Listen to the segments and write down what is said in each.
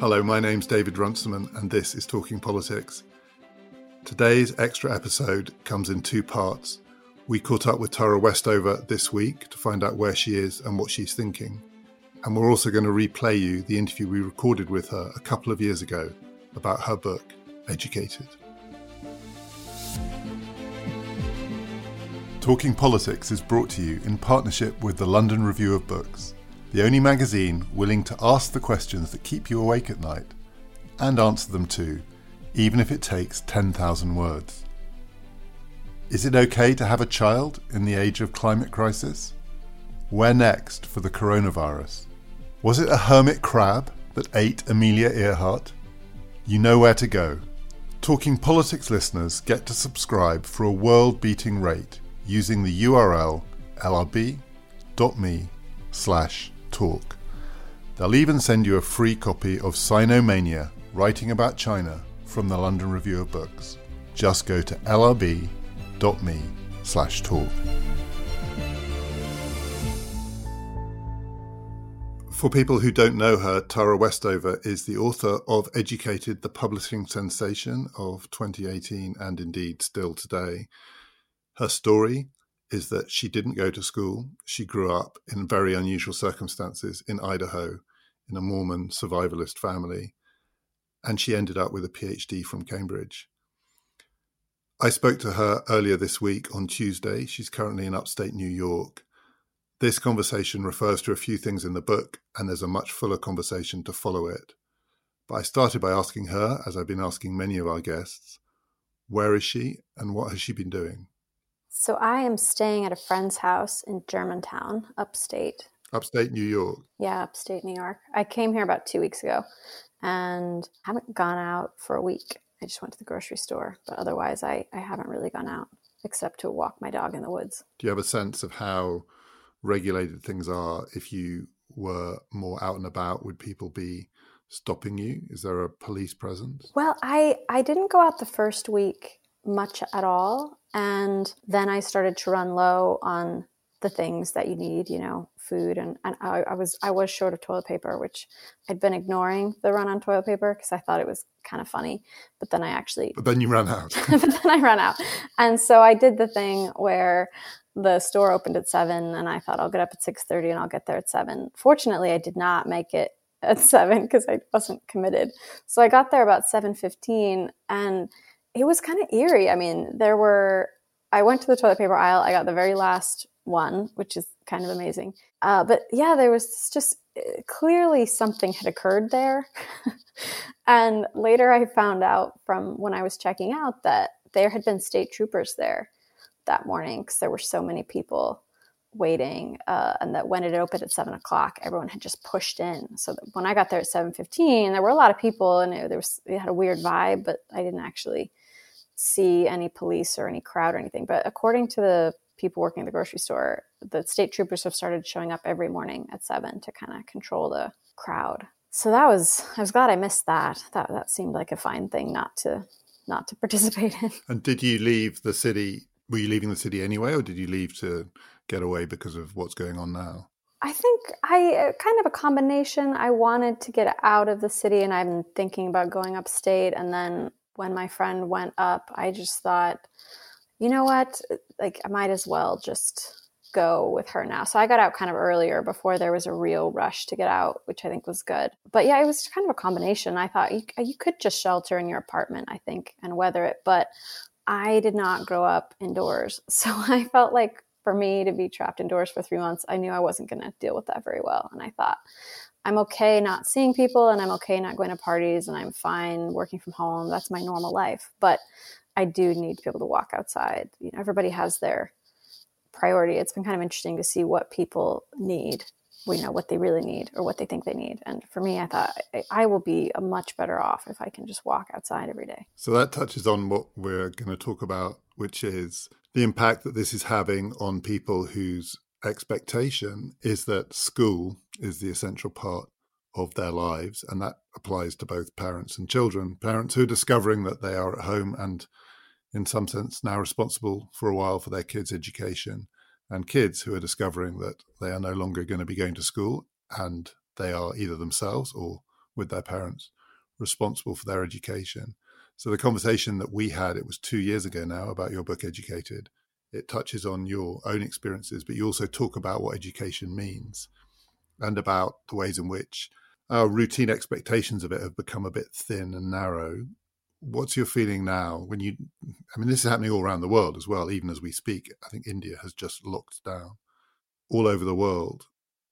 Hello, my name's David Runciman, and this is Talking Politics. Today's extra episode comes in two parts. We caught up with Tara Westover this week to find out where she is and what she's thinking. And we're also going to replay you the interview we recorded with her a couple of years ago about her book, Educated. Talking Politics is brought to you in partnership with the London Review of Books, the only magazine willing to ask the questions that keep you awake at night and answer them too, even if it takes 10,000 words. Is it okay to have a child in the age of climate crisis? Where next for the coronavirus? Was it a hermit crab that ate Amelia Earhart? You know where to go. Talking Politics listeners get to subscribe for a world beating rate using the URL lrb.me slash talk. They'll even send you a free copy of Sinomania, Writing About China from the London Review of Books. Just go to lrb.me me slash talk. For people who don't know her, Tara Westover is the author of Educated, the publishing sensation of 2018 and indeed still today. Her story is that she didn't go to school. She grew up in very unusual circumstances in Idaho in a Mormon survivalist family, and she ended up with a PhD from Cambridge. I spoke to her earlier this week on Tuesday. She's currently in upstate New York. This conversation refers to a few things in the book, and there's a much fuller conversation to follow it. But I started by asking her, as I've been asking many of our guests, where is she and what has she been doing? So I am staying at a friend's house in Germantown, upstate. Upstate New York? Yeah, upstate New York. I came here about two weeks ago and haven't gone out for a week. I just went to the grocery store, but otherwise, I, I haven't really gone out except to walk my dog in the woods. Do you have a sense of how regulated things are? If you were more out and about, would people be stopping you? Is there a police presence? Well, I, I didn't go out the first week much at all. And then I started to run low on the things that you need, you know, food and, and I, I, was I was short of toilet paper, which I'd been ignoring the run on toilet paper because I thought it was kind of funny. But then I actually But then you ran out. but then I ran out. And so I did the thing where the store opened at seven and I thought I'll get up at six thirty and I'll get there at seven. Fortunately I did not make it at seven because I wasn't committed. So I got there about seven fifteen and it was kind of eerie. I mean, there were I went to the toilet paper aisle. I got the very last one, which is kind of amazing. Uh, but yeah, there was just uh, clearly something had occurred there. and later I found out from when I was checking out that there had been state troopers there that morning because there were so many people waiting uh, and that when it opened at 7 o'clock everyone had just pushed in so when i got there at 7.15 there were a lot of people and it, there was it had a weird vibe but i didn't actually see any police or any crowd or anything but according to the people working at the grocery store, the state troopers have started showing up every morning at seven to kind of control the crowd. So that was I was glad I missed that. That that seemed like a fine thing not to not to participate in. And did you leave the city? Were you leaving the city anyway, or did you leave to get away because of what's going on now? I think I uh, kind of a combination. I wanted to get out of the city, and I'm thinking about going upstate. And then when my friend went up, I just thought you know what? Like, I might as well just go with her now. So I got out kind of earlier before there was a real rush to get out, which I think was good. But yeah, it was kind of a combination. I thought you, you could just shelter in your apartment, I think, and weather it. But I did not grow up indoors. So I felt like for me to be trapped indoors for three months, I knew I wasn't going to deal with that very well. And I thought, I'm okay not seeing people and I'm okay not going to parties and I'm fine working from home. That's my normal life. But I do need to be able to walk outside. You know, everybody has their priority. It's been kind of interesting to see what people need, you know, what they really need or what they think they need. And for me, I thought I, will be a much better off if I can just walk outside every day. So that touches on what we're going to talk about, which is the impact that this is having on people whose expectation is that school is the essential part of their lives. And that applies to both parents and children. Parents who are discovering that they are at home and, in some sense, now responsible for a while for their kids' education, and kids who are discovering that they are no longer going to be going to school and they are either themselves or with their parents, responsible for their education. So the conversation that we had, it was two years ago now, about your book Educated. It touches on your own experiences, but you also talk about what education means and about the ways in which our routine expectations of it have become a bit thin and narrow. What's your feeling now when you? I mean, this is happening all around the world as well. Even as we speak, I think India has just locked down. All over the world,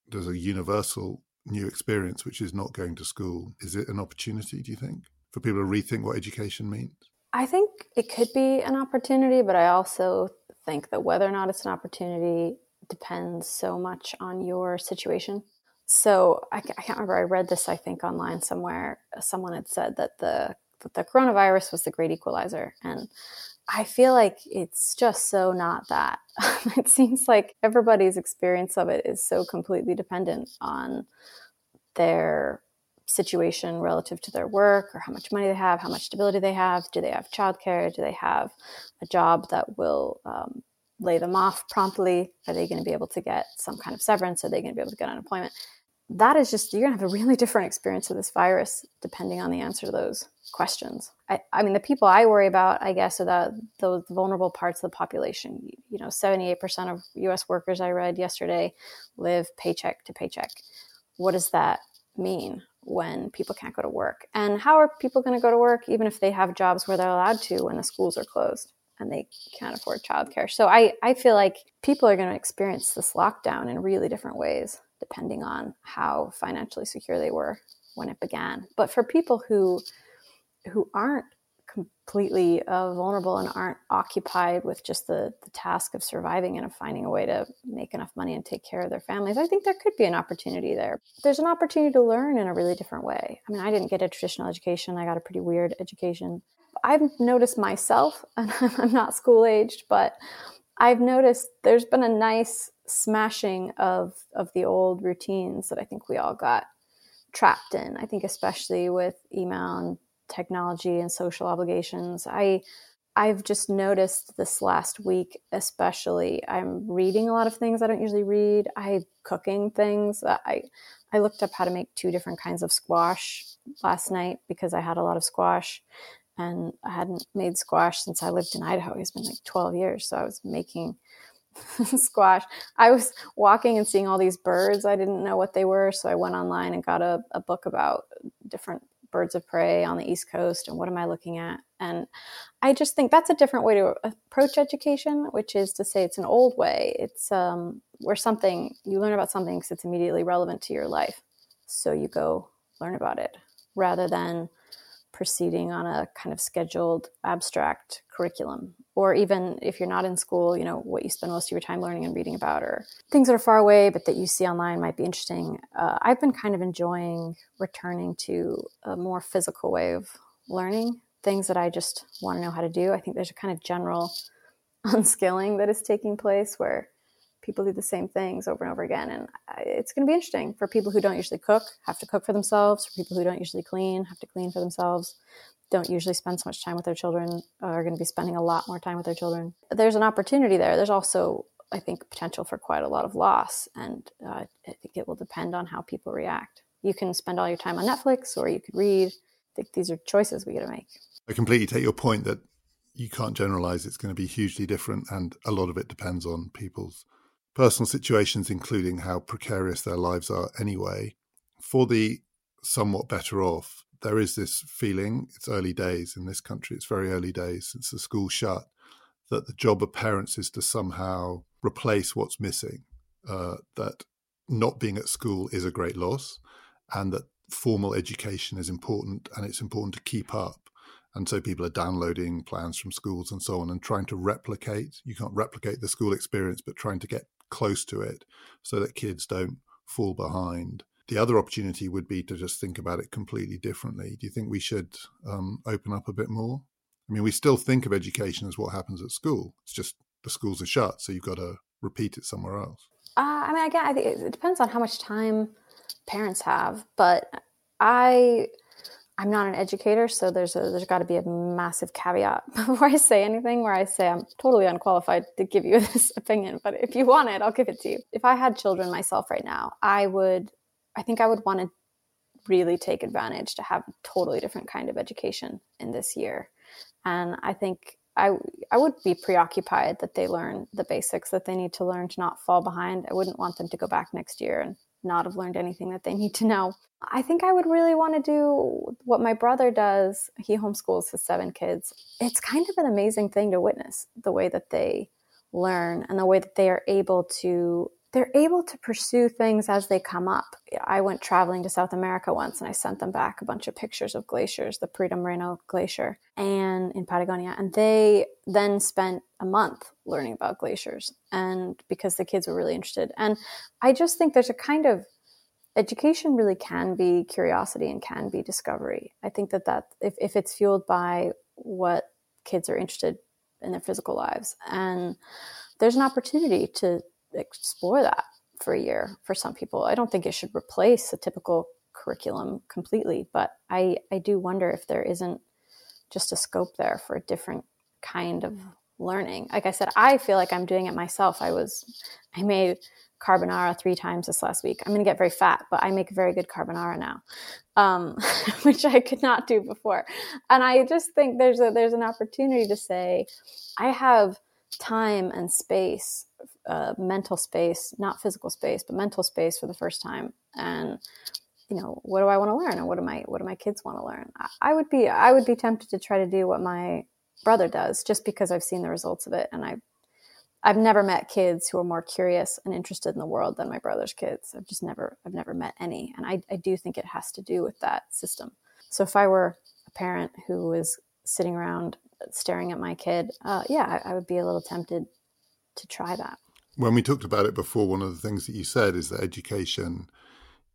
there's a universal new experience which is not going to school. Is it an opportunity? Do you think for people to rethink what education means? I think it could be an opportunity, but I also think that whether or not it's an opportunity depends so much on your situation. So I, I, can't remember. I read this, I think, online somewhere. Someone had said that the that the coronavirus was the great equalizer, and I feel like it's just so not that. it seems like everybody's experience of it is so completely dependent on their situation relative to their work or how much money they have, how much stability they have. Do they have childcare? Do they have a job that will um, lay them off promptly? Are they going to be able to get some kind of severance? Are they going to be able to get unemployment? that is just you're going to have a really different experience of this virus depending on the answer to those questions I, I, mean the people i worry about i guess are the those vulnerable parts of the population you know 78% of us workers i read yesterday live paycheck to paycheck what does that mean when people can't go to work and how are people going to go to work even if they have jobs where they're allowed to when the schools are closed and they can't afford childcare so i, I feel like people are going to experience this lockdown in really different ways depending on how financially secure they were when it began. But for people who who aren't completely uh, vulnerable and aren't occupied with just the, the task of surviving and of finding a way to make enough money and take care of their families, I think there could be an opportunity there. There's an opportunity to learn in a really different way. I mean, I didn't get a traditional education, I got a pretty weird education. I've noticed myself, and I'm not school aged, but I've noticed there's been a nice smashing of of the old routines that I think we all got trapped in. I think especially with email and technology and social obligations. I I've just noticed this last week, especially, I'm reading a lot of things I don't usually read. I cooking things. I I looked up how to make two different kinds of squash last night because I had a lot of squash, and I hadn't made squash since I lived in Idaho. It's been like 12 years, so I was making squash. I was walking and seeing all these birds. I didn't know what they were, so I went online and got a, a book about different birds of prey on the East Coast and what am I looking at. And I just think that's a different way to approach education, which is to say it's an old way. It's um, where something you learn about something because it's immediately relevant to your life, so you go learn about it rather than proceeding on a kind of scheduled abstract curriculum or even if you're not in school you know what you spend most of your time learning and reading about or things that are far away but that you see online might be interesting uh, i've been kind of enjoying returning to a more physical way of learning things that i just want to know how to do i think there's a kind of general unskilling that is taking place where people do the same things over and over again. And it's going to be interesting for people who don't usually cook, have to cook for themselves, for people who don't usually clean, have to clean for themselves, don't usually spend so much time with their children, are going to be spending a lot more time with their children. There's an opportunity there. There's also, I think, potential for quite a lot of loss. And uh, I think it will depend on how people react. You can spend all your time on Netflix or you could read. I think these are choices we get to make. I completely take your point that you can't generalize. It's going to be hugely different, and a lot of it depends on people's personal situations, including how precarious their lives are anyway. For the somewhat better off, there is this feeling, it's early days in this country, it's very early days since the school shut, that the job of parents is to somehow replace what's missing, uh, that not being at school is a great loss, and that formal education is important and it's important to keep up. And so people are downloading plans from schools and so on and trying to replicate. You can't replicate the school experience, but trying to get close to it so that kids don't fall behind. The other opportunity would be to just think about it completely differently. Do you think we should um, open up a bit more? I mean, we still think of education as what happens at school. It's just the schools are shut, so you've got to repeat it somewhere else. Uh, I mean, I think it depends on how much time parents have, but I I'm not an educator, so there's a, there's got to be a massive caveat before I say anything where I say I'm totally unqualified to give you this opinion. But if you want it, I'll give it to you. If I had children myself right now, I would, I think I would want to really take advantage to have a totally different kind of education in this year. And I think I I would be preoccupied that they learn the basics that they need to learn to not fall behind. I wouldn't want them to go back next year and not have learned anything that they need to know. I think I would really want to do what my brother does. He homeschools his seven kids. It's kind of an amazing thing to witness the way that they learn and the way that they are able to they're able to pursue things as they come up. I went traveling to South America once and I sent them back a bunch of pictures of glaciers, the Perito Moreno Glacier and in Patagonia. And they then spent a month learning about glaciers and because the kids were really interested. And I just think there's a kind of education really can be curiosity and can be discovery. I think that that if, if it's fueled by what kids are interested in their physical lives and there's an opportunity to explore that for a year for some people. I don't think it should replace a typical curriculum completely, but I, I do wonder if there isn't just a scope there for a different kind of learning. Like I said, I feel like I'm doing it myself. I was, I made carbonara three times this last week. I'm going to get very fat, but I make very good carbonara now, um, which I could not do before. And I just think there's a there's an opportunity to say, I have time and space uh, mental space, not physical space, but mental space for the first time. And you know, what do I want to learn, and what do my what do my kids want to learn? I, I would be I would be tempted to try to do what my brother does, just because I've seen the results of it, and I. I've never met kids who are more curious and interested in the world than my brother's kids. I've just never, I've never met any, and I, I do think it has to do with that system. So if I were a parent who was sitting around staring at my kid, uh, yeah, I, I would be a little tempted to try that when we talked about it before, one of the things that you said is that education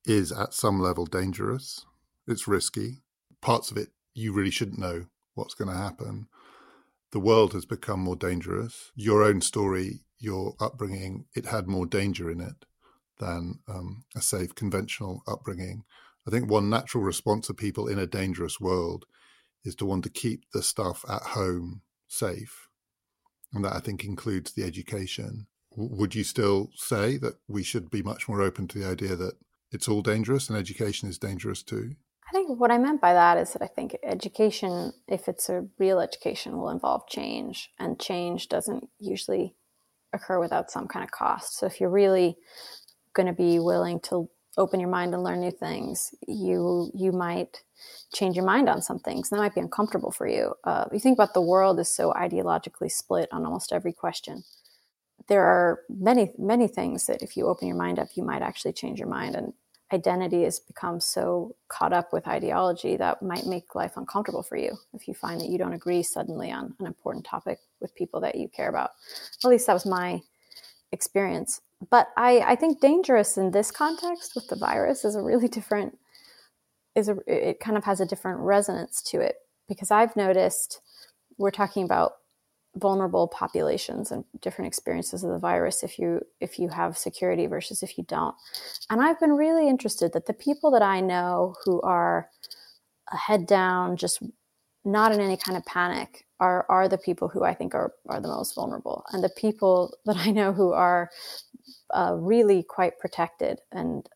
is at some level dangerous. It's risky. Parts of it you really shouldn't know what's going to happen. The world has become more dangerous. Your own story, your upbringing, it had more danger in it than um, a safe conventional upbringing. I think one natural response of people in a dangerous world is to want to keep the stuff at home safe. And that I think includes the education would you still say that we should be much more open to the idea that it's all dangerous and education is dangerous too? I think what I meant by that is that I think education, if it's a real education, will involve change, and change doesn't usually occur without some kind of cost. So if you're really going to be willing to open your mind and learn new things, you you might change your mind on some things. That might be uncomfortable for you. Uh, you think about the world is so ideologically split on almost every question there are many many things that if you open your mind up you might actually change your mind. And identity has become so caught up with ideology that might make life uncomfortable for you if you find that you don't agree suddenly on an important topic with people that you care about. At least that was my experience. But i i think dangerous in this context with the virus is a really different is a it kind of has a different resonance to it. Because i've noticed we're talking about vulnerable populations and different experiences of the virus if you if you have security versus if you don't. And i've been really interested that the people that i know who are head down just not in any kind of panic are are the people who i think are are the most vulnerable. And the people that i know who are uh, really quite protected and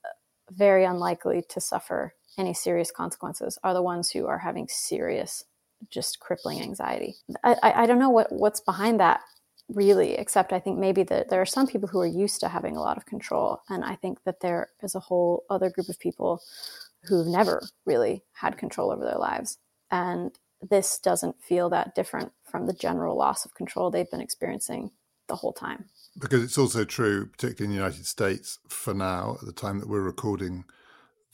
very unlikely to suffer any serious consequences are the ones who are having serious just crippling anxiety. I, I, I don't know what, what's behind that really, except I think maybe that there are some people who are used to having a lot of control. And I think that there is a whole other group of people who've never really had control over their lives. And this doesn't feel that different from the general loss of control they've been experiencing the whole time. Because it's also true, particularly in the United States, for now, at the time that we're recording,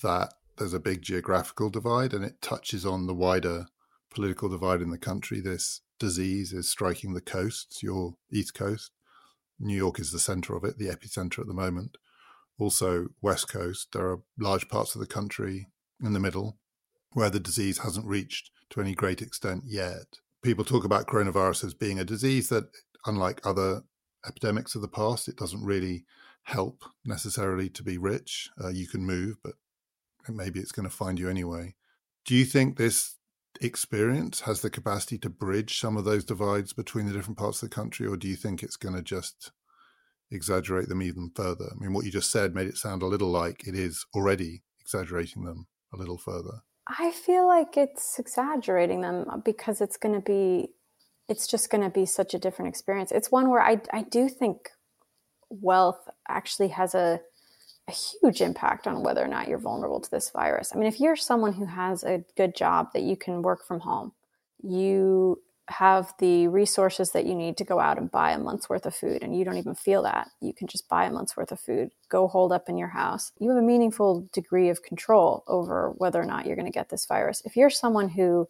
that there's a big geographical divide and it touches on the wider political divide in the country. This disease is striking the coasts, your East Coast. New York is the center of it, the epicenter at the moment. Also, West Coast, there are large parts of the country in the middle where the disease hasn't reached to any great extent yet. People talk about coronavirus as being a disease that, unlike other epidemics of the past, it doesn't really help necessarily to be rich. Uh, you can move, but maybe it's going to find you anyway. Do you think this experience has the capacity to bridge some of those divides between the different parts of the country, or do you think it's going to just exaggerate them even further? I mean, what you just said made it sound a little like it is already exaggerating them a little further? I feel like it's exaggerating them uh, because it's going to be, it's just going to be such a different experience. It's one where I, I do think wealth actually has a, a huge impact on whether or not you're vulnerable to this virus. I mean, if you're someone who has a good job that you can work from home, you have the resources that you need to go out and buy a month's worth of food and you don't even feel that you can just buy a month's worth of food go holed up in your house you have a meaningful degree of control over whether or not you're going to get this virus if you're someone who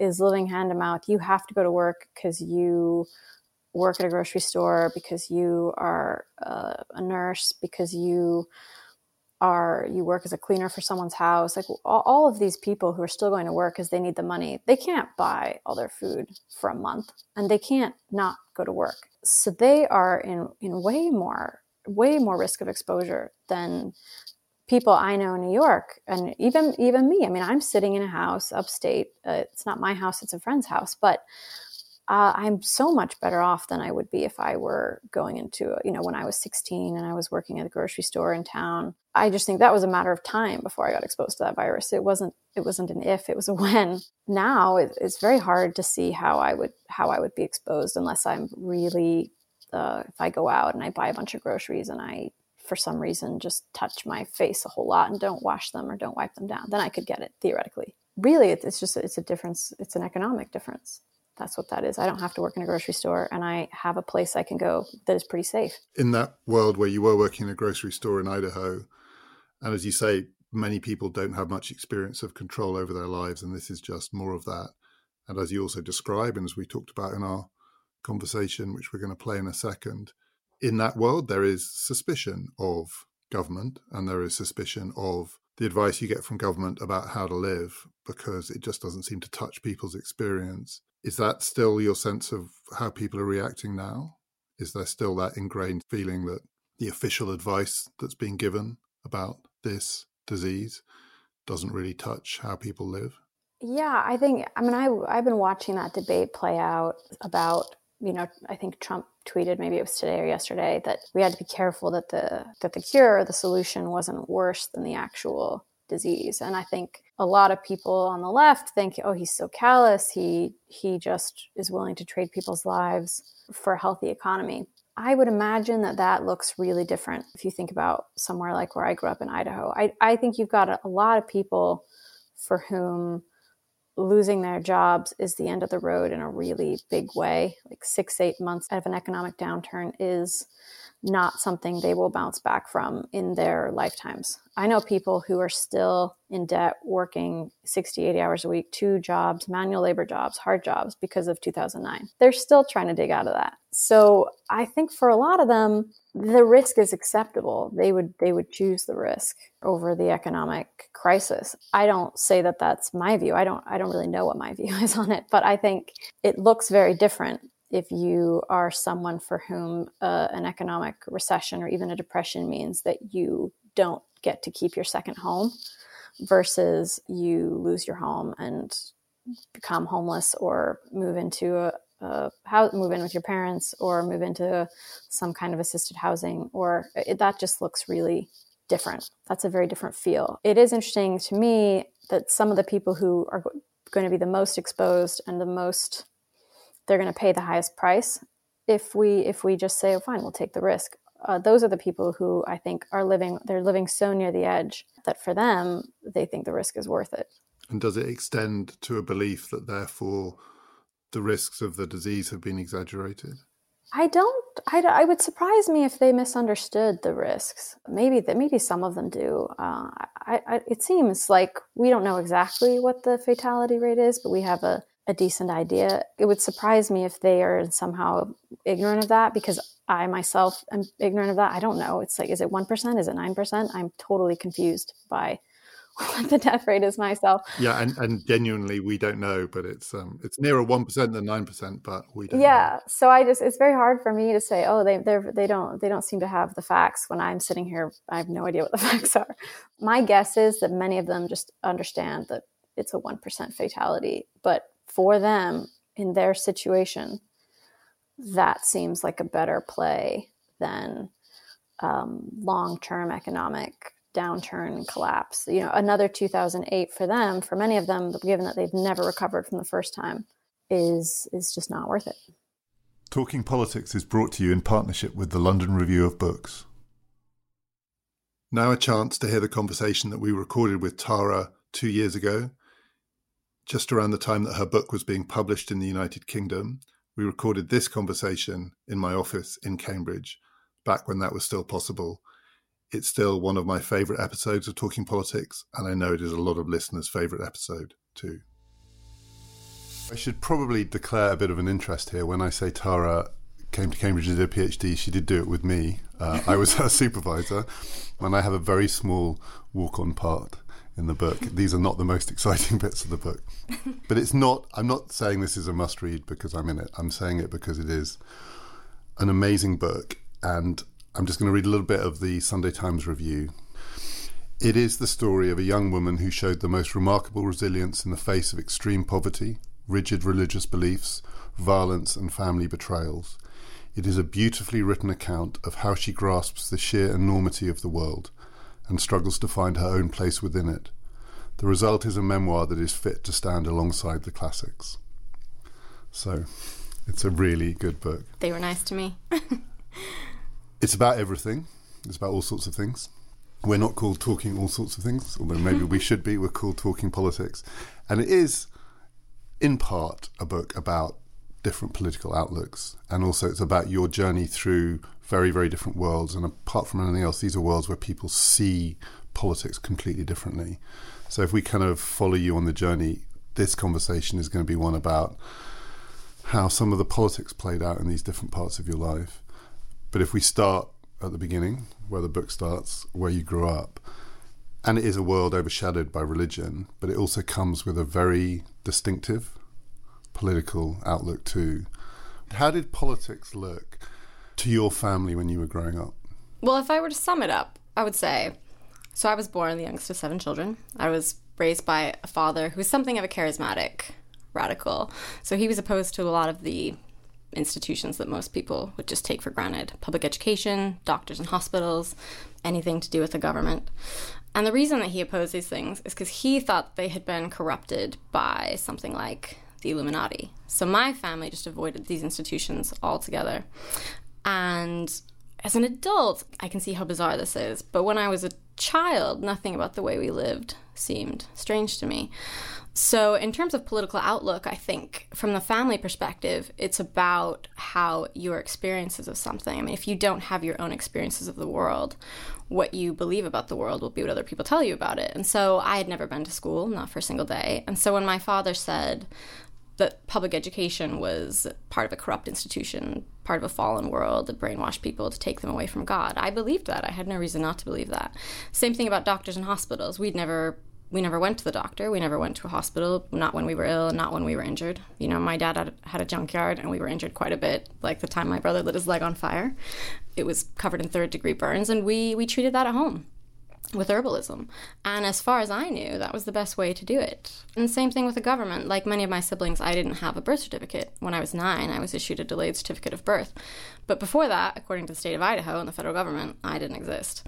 is living hand to mouth you have to go to work because you work at a grocery store because you are uh, a nurse because you are you work as a cleaner for someone's house like all, all of these people who are still going to work because they need the money they can't buy all their food for a month and they can't not go to work so they are in in way more way more risk of exposure than people I know in New York and even even me. I mean, I'm sitting in a house upstate. Uh, it's not my house; it's a friend's house, but uh, I'm so much better off than I would be if I were going into, you know, when I was 16 and I was working at a grocery store in town. I just think that was a matter of time before I got exposed to that virus. It wasn't, it wasn't an if, it was a when. Now it, it's very hard to see how I would, how I would be exposed unless I'm really, uh, if I go out and I buy a bunch of groceries and I, for some reason, just touch my face a whole lot and don't wash them or don't wipe them down, then I could get it theoretically. Really, it's just, it's a difference. It's an economic difference that's what that is. I don't have to work in a grocery store and I have a place I can go that is pretty safe. In that world where you were working in a grocery store in Idaho, and as you say, many people don't have much experience of control over their lives, and this is just more of that. And as you also describe, and as we talked about in our conversation, which we're going to play in a second, in that world, there is suspicion of government and there is suspicion of the advice you get from government about how to live because it just doesn't seem to touch people's experience. Is that still your sense of how people are reacting now? Is there still that ingrained feeling that the official advice that's being given about this disease doesn't really touch how people live? Yeah, I think, I mean, I, I've been watching that debate play out about you know, I think Trump tweeted maybe it was today or yesterday that we had to be careful that the that the cure, the solution wasn't worse than the actual disease. And I think a lot of people on the left think, oh, he's so callous. He he just is willing to trade people's lives for a healthy economy. I would imagine that that looks really different if you think about somewhere like where I grew up in Idaho. I, I think you've got a, a lot of people for whom losing their jobs is the end of the road in a really big way. Like six, eight months of an economic downturn is not something they will bounce back from in their lifetimes. I know people who are still in debt working 60, 80 hours a week, two jobs, manual labor jobs, hard jobs because of 2009. They're still trying to dig out of that. So I think for a lot of them, the risk is acceptable. They would they would choose the risk over the economic crisis. I don't say that that's my view. I don't I don't really know what my view is on it, but I think it looks very different if you are someone for whom uh, an economic recession or even a depression means that you don't get to keep your second home versus you lose your home and become homeless or move into a, uh, how move in with your parents or move into some kind of assisted housing or it, that just looks really different. That's a very different feel. It is interesting to me that some of the people who are going to be the most exposed and the most they're going to pay the highest price if we if we just say oh fine we'll take the risk uh, those are the people who i think are living they're living so near the edge that for them they think the risk is worth it and does it extend to a belief that therefore the risks of the disease have been exaggerated? I don't. I, I would surprise me if they misunderstood the risks. Maybe that. Maybe some of them do. Uh, I, I, it seems like we don't know exactly what the fatality rate is, but we have a, a decent idea. It would surprise me if they are somehow ignorant of that because I myself am ignorant of that. I don't know. It's like, is it one percent? Is it nine percent? I'm totally confused by what the death rate is myself. Yeah, and, and genuinely we don't know, but it's um it's nearer one percent than nine percent, but we don't. Yeah, know. so I just it's very hard for me to say, oh, they they're, they don't they don't seem to have the facts when I'm sitting here. I have no idea what the facts are. My guess is that many of them just understand that it's a one percent fatality, but for them in their situation, that seems like a better play than um, long term economic downturn collapse. You know, another 2008 for them, for many of them, given that they've never recovered from the first time, is is just not worth it. Talking Politics is brought to you in partnership with the London Review of Books. Now, a chance to hear the conversation that we recorded with Tara two years ago, just around the time that her book was being published in the United Kingdom. We recorded this conversation in my office in Cambridge, back when that was still possible. It's still one of my favourite episodes of Talking Politics, and I know it is a lot of listeners' favourite episode too. I should probably declare a bit of an interest here when I say Tara came to Cambridge to do a PhD. She did do it with me. Uh, I was her supervisor, and I have a very small walk-on part in the book. These are not the most exciting bits of the book, but it's not. I'm not saying this is a must-read because I'm in it. I'm saying it because it is an amazing book, and I'm just going to read a little bit of the Sunday Times review. It is the story of a young woman who showed the most remarkable resilience in the face of extreme poverty, rigid religious beliefs, violence, and family betrayals. It is a beautifully written account of how she grasps the sheer enormity of the world and struggles to find her own place within it. The result is a memoir that is fit to stand alongside the classics. So, it's a really good book. They were nice to me. it's about everything, it's about all sorts of things. We're not called talking all sorts of things, although maybe we should be. We're called talking politics. And it is, in part, a book about different political outlooks. And also, it's about your journey through very, very different worlds. And apart from anything else, these are worlds where people see politics completely differently. So, if we kind of follow you on the journey, this conversation is going to be one about how some of the politics played out in these different parts of your life. But if we start at the beginning, where the book starts, where you grew up, and it is a world overshadowed by religion, but it also comes with a very distinctive political outlook too. How did politics look to your family when you were growing up? Well, if I were to sum it up, I would say so I was born the youngest of seven children. I was raised by a father who was something of a charismatic radical. So he was opposed to a lot of the institutions that most people would just take for granted public education, doctors and hospitals, anything to do with the government. And the reason that he opposed these things is because he thought they had been corrupted by something like the Illuminati. So my family just avoided these institutions altogether. And as an adult, I can see how bizarre this is. But when I was a child, nothing about the way we lived seemed strange to me. So, in terms of political outlook, I think from the family perspective, it's about how your experiences of something. I mean, if you don't have your own experiences of the world, what you believe about the world will be what other people tell you about it. And so, I had never been to school, not for a single day. And so, when my father said, that public education was part of a corrupt institution, part of a fallen world that brainwashed people to take them away from God. I believed that. I had no reason not to believe that. Same thing about doctors and hospitals. We'd never we never went to the doctor. We never went to a hospital, not when we were ill, not when we were injured. You know, my dad had, had a junkyard and we were injured quite a bit. Like the time my brother lit his leg on fire, it was covered in third degree burns, and we, we treated that at home with herbalism. And as far as I knew, that was the best way to do it. And same thing with the government. Like many of my siblings, I didn't have a birth certificate. When I was nine, I was issued a delayed certificate of birth. But before that, according to the state of Idaho and the federal government, I didn't exist.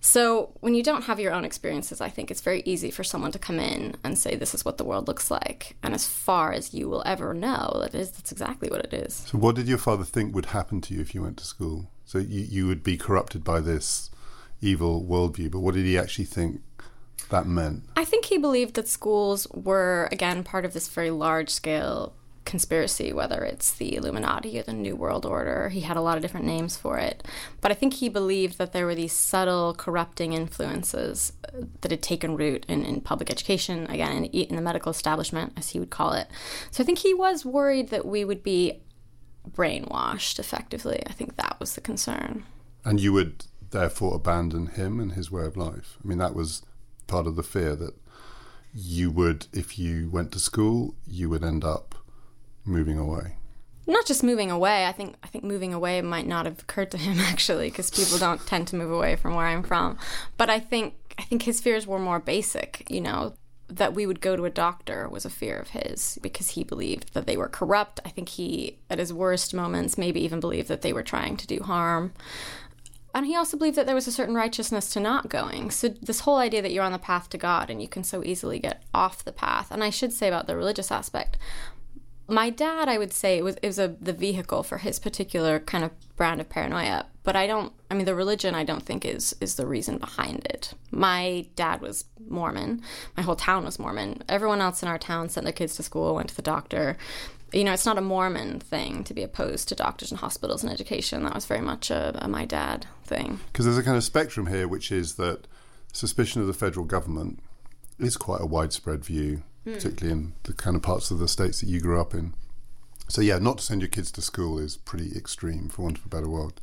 So when you don't have your own experiences, I think it's very easy for someone to come in and say, this is what the world looks like. And as far as you will ever know, that is, that's exactly what it is. So what did your father think would happen to you if you went to school? So you, you would be corrupted by this evil worldview, but what did he actually think that meant? I think he believed that schools were, again, part of this very large scale conspiracy, whether it's the Illuminati or the New World Order. He had a lot of different names for it. But I think he believed that there were these subtle corrupting influences that had taken root in, in public education, again, in, in the medical establishment, as he would call it. So I think he was worried that we would be brainwashed effectively. I think that was the concern. And you would therefore abandon him and his way of life. I mean, that was part of the fear that you would, if you went to school, you would end up moving away. Not just moving away. I think I think moving away might not have occurred to him actually, because people don't tend to move away from where I'm from. But I think I think his fears were more basic. You know, that we would go to a doctor was a fear of his because he believed that they were corrupt. I think he, at his worst moments, maybe even believed that they were trying to do harm and he also believed that there was a certain righteousness to not going. So this whole idea that you're on the path to God and you can so easily get off the path. And I should say about the religious aspect, my dad, I would say, it was it was a the vehicle for his particular kind of brand of paranoia. But I don't. I mean, the religion I don't think is is the reason behind it. My dad was Mormon. My whole town was Mormon. Everyone else in our town sent their kids to school, went to the doctor. You know, it's not a Mormon thing to be opposed to doctors and hospitals and education. That was very much a, a my dad thing. Because there's a kind of spectrum here, which is that suspicion of the federal government is quite a widespread view mm. particularly in the kind of parts of the states that you grew up in. So yeah, not to send your kids to school is pretty extreme, for want of a better word.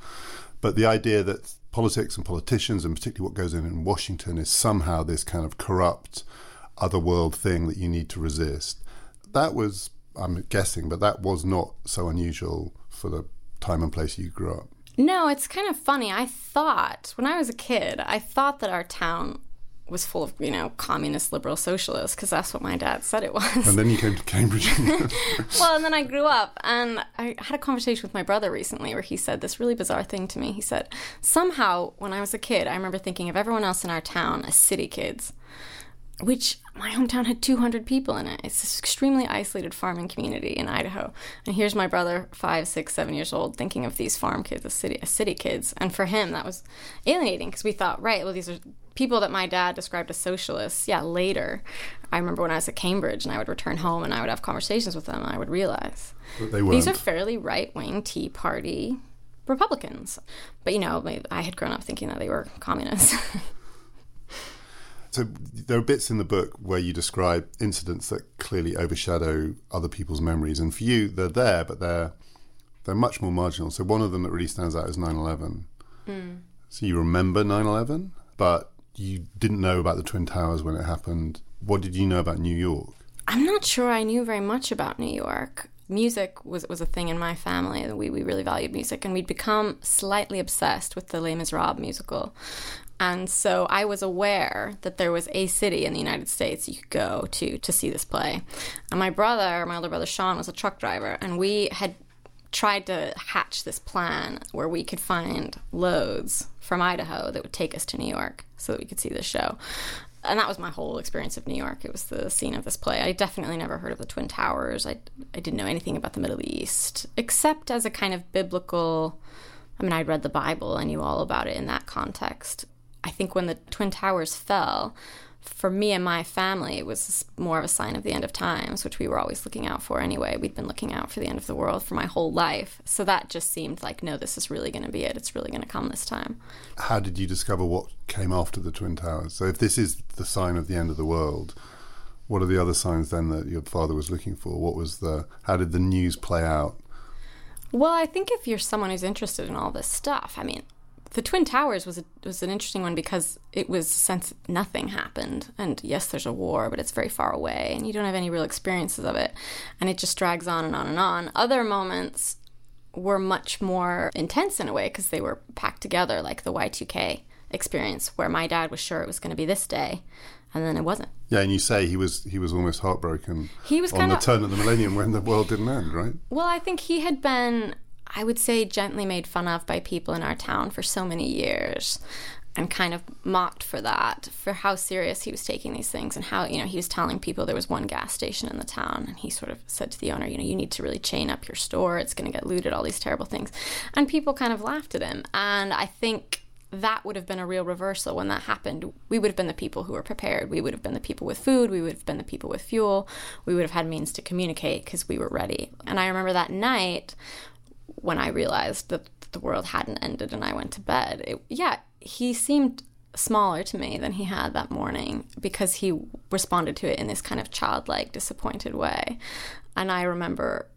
But the idea that politics and politicians, and particularly what goes on in Washington, is somehow this kind of corrupt, other world thing that you need to resist. That was, I'm guessing, but that was not so unusual for the time and place you grew up. No, it's kind of funny. I thought when I was a kid, I thought that our town was full of you know communist liberal socialists because that's what my dad said it was and then you came to cambridge well and then i grew up and i had a conversation with my brother recently where he said this really bizarre thing to me he said somehow when i was a kid i remember thinking of everyone else in our town as city kids which my hometown had 200 people in it. It's this extremely isolated farming community in Idaho. And here's my brother, five, six, seven years old, thinking of these farm kids as city, as city kids. And for him, that was alienating because we thought, right, well, these are people that my dad described as socialists. Yeah, later. I remember when I was at Cambridge and I would return home and I would have conversations with them and I would realize these are fairly right wing Tea Party Republicans. But, you know, I had grown up thinking that they were communists. So there are bits in the book where you describe incidents that clearly overshadow other people's memories, and for you, they're there, but they're they're much more marginal. So one of them that really stands out is 9/11. Mm. So you remember 9/11, but you didn't know about the Twin Towers when it happened. What did you know about New York? I'm not sure I knew very much about New York. Music was, was a thing in my family. We, we really valued music, and we'd become slightly obsessed with the Les Miserables musical. And so I was aware that there was a city in the United States you could go to to see this play. And my brother, my older brother Sean, was a truck driver, and we had tried to hatch this plan where we could find loads from Idaho that would take us to New York so that we could see the show. And that was my whole experience of New York. It was the scene of this play. I definitely never heard of the Twin Towers. I, I didn't know anything about the Middle East, except as a kind of biblical. I mean, I'd read the Bible. I knew all about it in that context. I think when the Twin Towers fell, for me and my family, it was more of a sign of the end of times, which we were always looking out for anyway. We'd been looking out for the end of the world for my whole life. So that just seemed like, no, this is really going to be it. It's really going to come this time. How did you discover what came after the Twin Towers? So if this is the sign of the end of the world, what are the other signs then that your father was looking for? What was the, how did the news play out? Well, I think if you're someone who's interested in all this stuff, I mean, the Twin Towers was a, was an interesting one because it was since nothing happened, and yes, there's a war, but it's very far away, and you don't have any real experiences of it, and it just drags on and on and on. Other moments were much more intense in a way because they were packed together, like the Y2K experience, where my dad was sure it was going to be this day, and then it wasn't. Yeah, and you say he was he was almost heartbroken. He was on the turn of the millennium when the world didn't end, right? Well, I think he had been I would say, gently made fun of by people in our town for so many years and kind of mocked for that, for how serious he was taking these things and how, you know, he was telling people there was one gas station in the town and he sort of said to the owner, you know, you need to really chain up your store, it's going to get looted, all these terrible things. And people kind of laughed at him. And I think that would have been a real reversal when that happened. We would have been the people who were prepared. We would have been the people with food. We would have been the people with fuel. We would have had means to communicate because we were ready. And I remember that night when I realized that the world hadn't ended and I went to bed. It, yeah, he seemed smaller to me than he had that morning because he responded to it in this kind of childlike, disappointed way. And I remember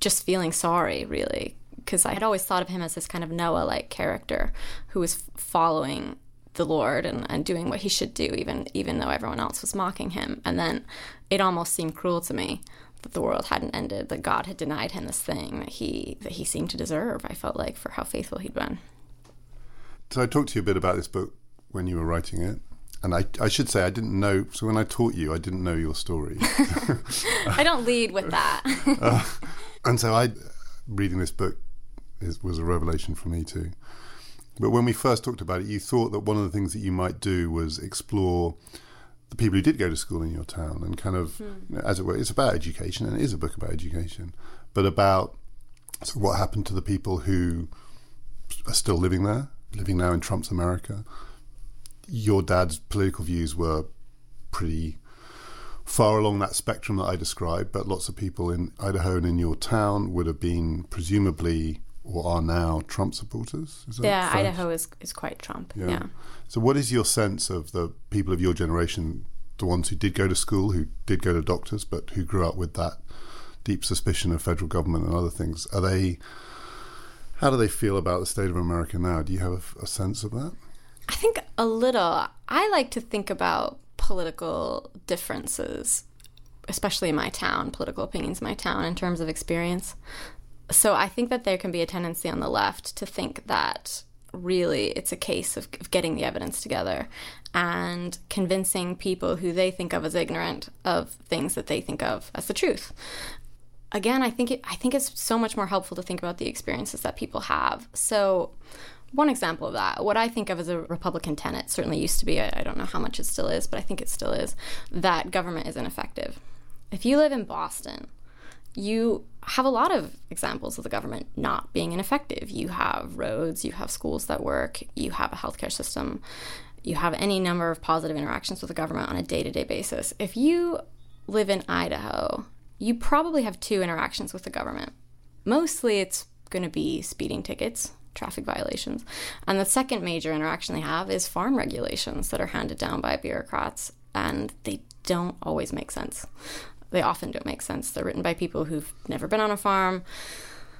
just feeling sorry, really, because I had always thought of him as this kind of Noah like character who was following the Lord and, and doing what he should do, even even though everyone else was mocking him. And then it almost seemed cruel to me that the world hadn't ended, that God had denied him this thing that he that he seemed to deserve. I felt like for how faithful he'd been. So I talked to you a bit about this book when you were writing it. And I, I should say I didn't know. So when I taught you, I didn't know your story. I don't lead with that. uh, and so I, reading this book, is, was a revelation for me too. But when we first talked about it, you thought that one of the things that you might do was explore the people who did go to school in your town and kind of, Hmm. you know, as it were, it's about education and it is a book about education, but about so what happened to the people who are still living there, living now in Trump's America. Your dad's political views were pretty far along that spectrum that I described, but lots of people in Idaho and in your town would have been presumably or are now Trump supporters. Yeah, fair? Idaho is is quite Trump. Yeah. yeah. So, what is your sense of the people of your generation, the ones who did go to school, who did go to doctors, but who grew up with that deep suspicion of federal government and other things? Are they? How do they feel about the state of America now? Do you have a, a sense of that? I think a little. I like to think about political differences, especially in my town, political opinions in my town, in terms of experience. So I think that there can be a tendency on the left to think that really it's a case of, of getting the evidence together and convincing people who they think of as ignorant of things that they think of as the truth again, I think it, I think it's so much more helpful to think about the experiences that people have. So, one example of that, what I think of as a Republican tenet, certainly used to be. I, I don't know how much it still is, but I think it still is that government is ineffective. If you live in Boston, you have a lot of examples of the government not being ineffective. You have roads, you have schools that work, you have a healthcare system, you have any number of positive interactions with the government on a day to day basis. If you live in Idaho, you probably have two interactions with the government. Mostly it's going to be speeding tickets, traffic violations. And the second major interaction they have is farm regulations that are handed down by bureaucrats, and they don't always make sense. They often don't make sense. They're written by people who've never been on a farm.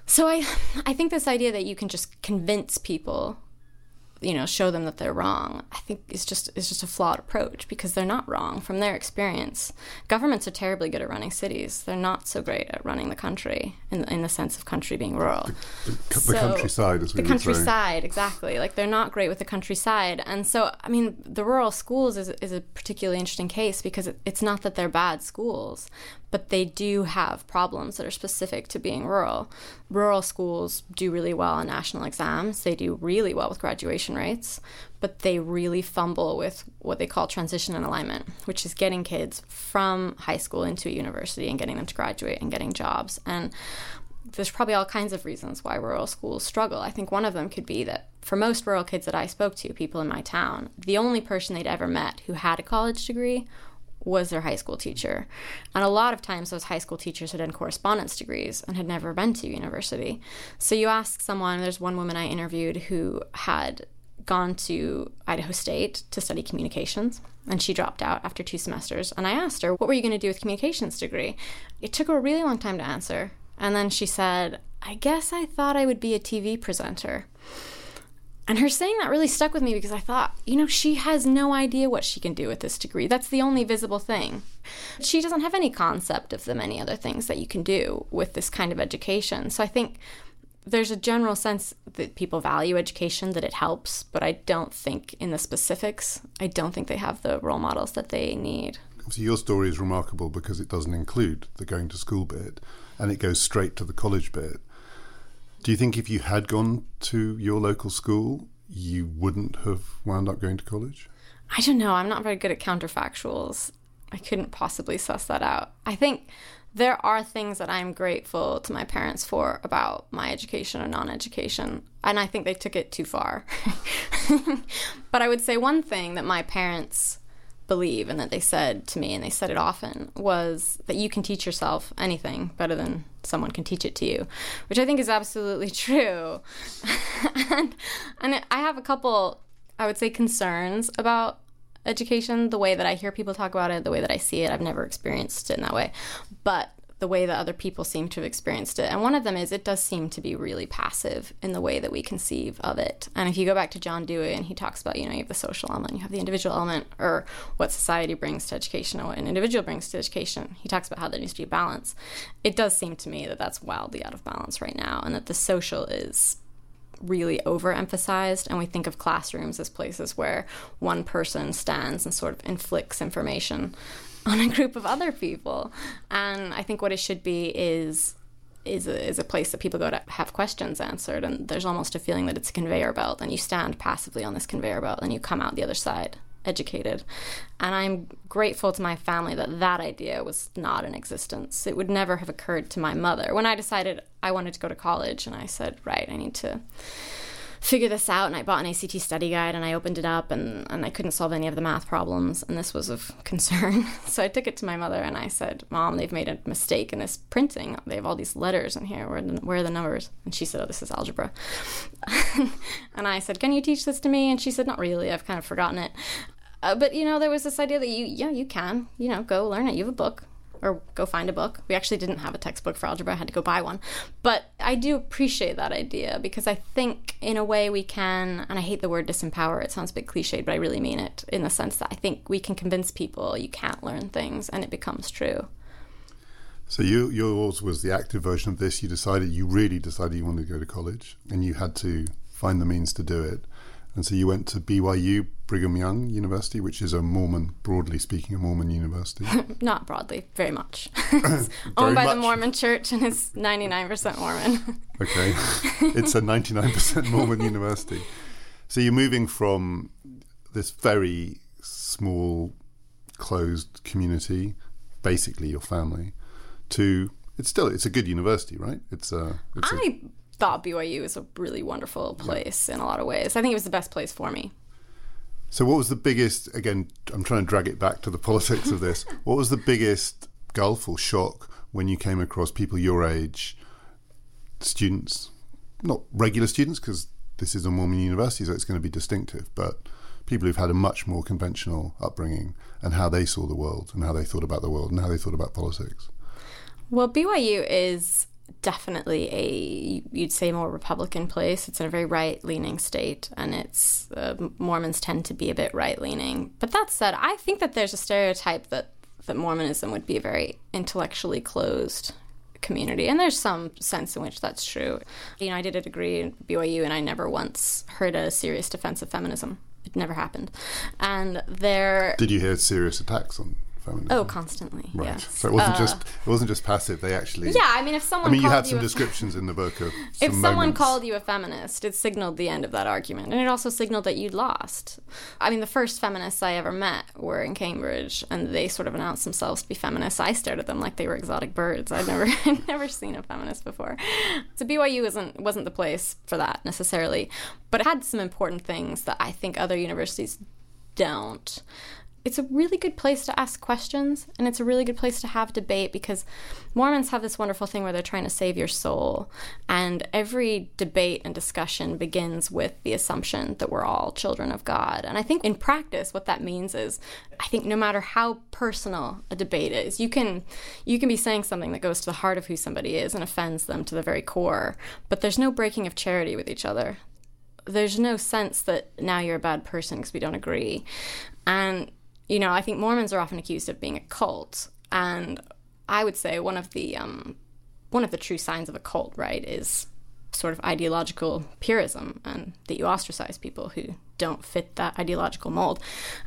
So I I think this idea that you can just convince people you know show them that they're wrong i think it's just is just a flawed approach because they're not wrong from their experience. Governments are terribly good at running cities. They're not so great at running the country in, in the sense of country being rural. The, the So- countryside, as we the would say. countryside exactly. Like they're not great with the countryside. And so i mean the rural schools is, is a particularly interesting case because it, it's not that they're bad schools but they do have problems that are specific to being rural. Rural schools do really well on national exams. They do really well with graduation rates but they really fumble with what they call transition and alignment which is getting kids from high school into a university and getting them to graduate and getting jobs. And there's probably all kinds of reasons why rural schools struggle. I think one of them could be that for most rural kids that I spoke to, people in my town, the only person they'd ever met who had a college degree was their high school teacher. And a lot of times those high school teachers had done correspondence degrees and had never been to university. So you ask someone, there's one woman I interviewed who had gone to Idaho State to study communications and she dropped out after two semesters and I asked her what were you going to do with communications degree it took her a really long time to answer and then she said I guess I thought I would be a TV presenter and her saying that really stuck with me because I thought, you know, she has no idea what she can do with this degree. That's the only visible thing. She doesn't have any concept of the many other things that you can do with this kind of education. So I think there's a general sense that people value education, that it helps, but I don't think in the specifics, I don't think they have the role models that they need. So your story is remarkable because it doesn't include the going to school bit and it goes straight to the college bit. Do you think if you had gone to your local school, you wouldn't have wound up going to college? I don't know. I'm not very good at counterfactuals. I couldn't possibly suss that out. I think there are things that I'm grateful to my parents for about my education or non education, and I think they took it too far. but I would say one thing that my parents believe and that they said to me, and they said it often, was that you can teach yourself anything better than someone can teach it to you, which I think is absolutely true. and, and I have a couple, I would say, concerns about education, the way that I hear people talk about it, the way that I see it. I've never experienced it in that way, but the way that other people seem to have experienced it. And one of them is it does seem to be really passive in the way that we conceive of it. And if you go back to John Dewey and he talks about, you know, you have the social element, you have the individual element, or what society brings to education, or what an individual brings to education, he talks about how there needs to be balance. It does seem to me that that's wildly out of balance right now, and that the social is really overemphasized and we think of classrooms as places where one person stands and sort of inflicts information on a group of other people and i think what it should be is is a, is a place that people go to have questions answered, and there's almost a feeling that it's a conveyor belt, and you stand passively on this conveyor belt, and you come out the other side educated. And I'm grateful to my family that that idea was not in existence. It would never have occurred to my mother. When I decided I wanted to go to college, and I said, right, I need to figure this out and I bought an ACT study guide and I opened it up and, and I couldn't solve any of the math problems and this was of concern. so I took it to my mother and I said, Mom, they've made a mistake in this printing. They have all these letters in here. Where where are the numbers? And she said, Oh, this is algebra. and I said, Can you teach this to me? And she said, Not really. I've kind of forgotten it. Uh, but you know, there was this idea that you, yeah, you can, you know, go learn it. You have a book or go find a book. We actually didn't have a textbook for algebra, I had to go buy one. But I do appreciate that idea because I think, in a way, we can, and I hate the word disempower, it sounds a bit cliched, but I really mean it in the sense that I think we can convince people you can't learn things and it becomes true. So you, yours was the active version of this. You decided, you really decided you wanted to go to college and you had to find the means to do it. And so you went to BYU, Brigham Young University, which is a Mormon, broadly speaking, a Mormon university. Not broadly, very much. it's owned by much. the Mormon Church and it's 99% Mormon. okay. It's a 99% Mormon university. So you're moving from this very small, closed community, basically your family, to it's still it's a good university, right? It's a. It's I thought BYU was a really wonderful place yeah. in a lot of ways. I think it was the best place for me. So, what was the biggest? Again, I'm trying to drag it back to the politics of this. what was the biggest gulf or shock when you came across people your age, students, not regular students, because this is a Mormon university, so it's going to be distinctive, but people who've had a much more conventional upbringing and how they saw the world and how they thought about the world and how they thought about politics? Well, BYU is definitely a you'd say more republican place. It's in a very right leaning state and it's uh, mormons tend to be a bit right leaning but that said i think that there's a stereotype that that mormonism would be a very intellectually closed community and there's some sense in which that's true. You know i did a degree in byu and i never once heard a serious defense of feminism. It never happened. And there did you hear serious attacks on feminism? Oh, constantly. Right. Yes. So it wasn't uh, just it wasn't just passive. They actually. Yeah, I mean, if someone. I mean, you had some descriptions in the book of. if someone moments. called you a feminist, it signaled the end of that argument, and it also signaled that you'd lost. I mean, the first feminists I ever met were in Cambridge, and they sort of announced themselves to be feminists. I stared at them like they were exotic birds. I'd never, I'd never seen a feminist before. So BYU wasn't wasn't the place for that necessarily, but it had some important things that I think other universities don't it's a really good place to ask questions and it's a really good place to have debate because Mormons have this wonderful thing where they're trying to save your soul. And every debate and discussion begins with the assumption that we're all children of God. And I think in practice what that means is I think no matter how personal a debate is, you can you can be saying something that goes to the heart of who somebody is and offends them to the very core, but there's no breaking of charity with each other there's no sense that now you're a bad person because we don't agree. And you know, I think Mormons are often accused of being a cult, and I would say one of the um, one of the true signs of a cult, right, is sort of ideological purism, and that you ostracize people who don't fit that ideological mold.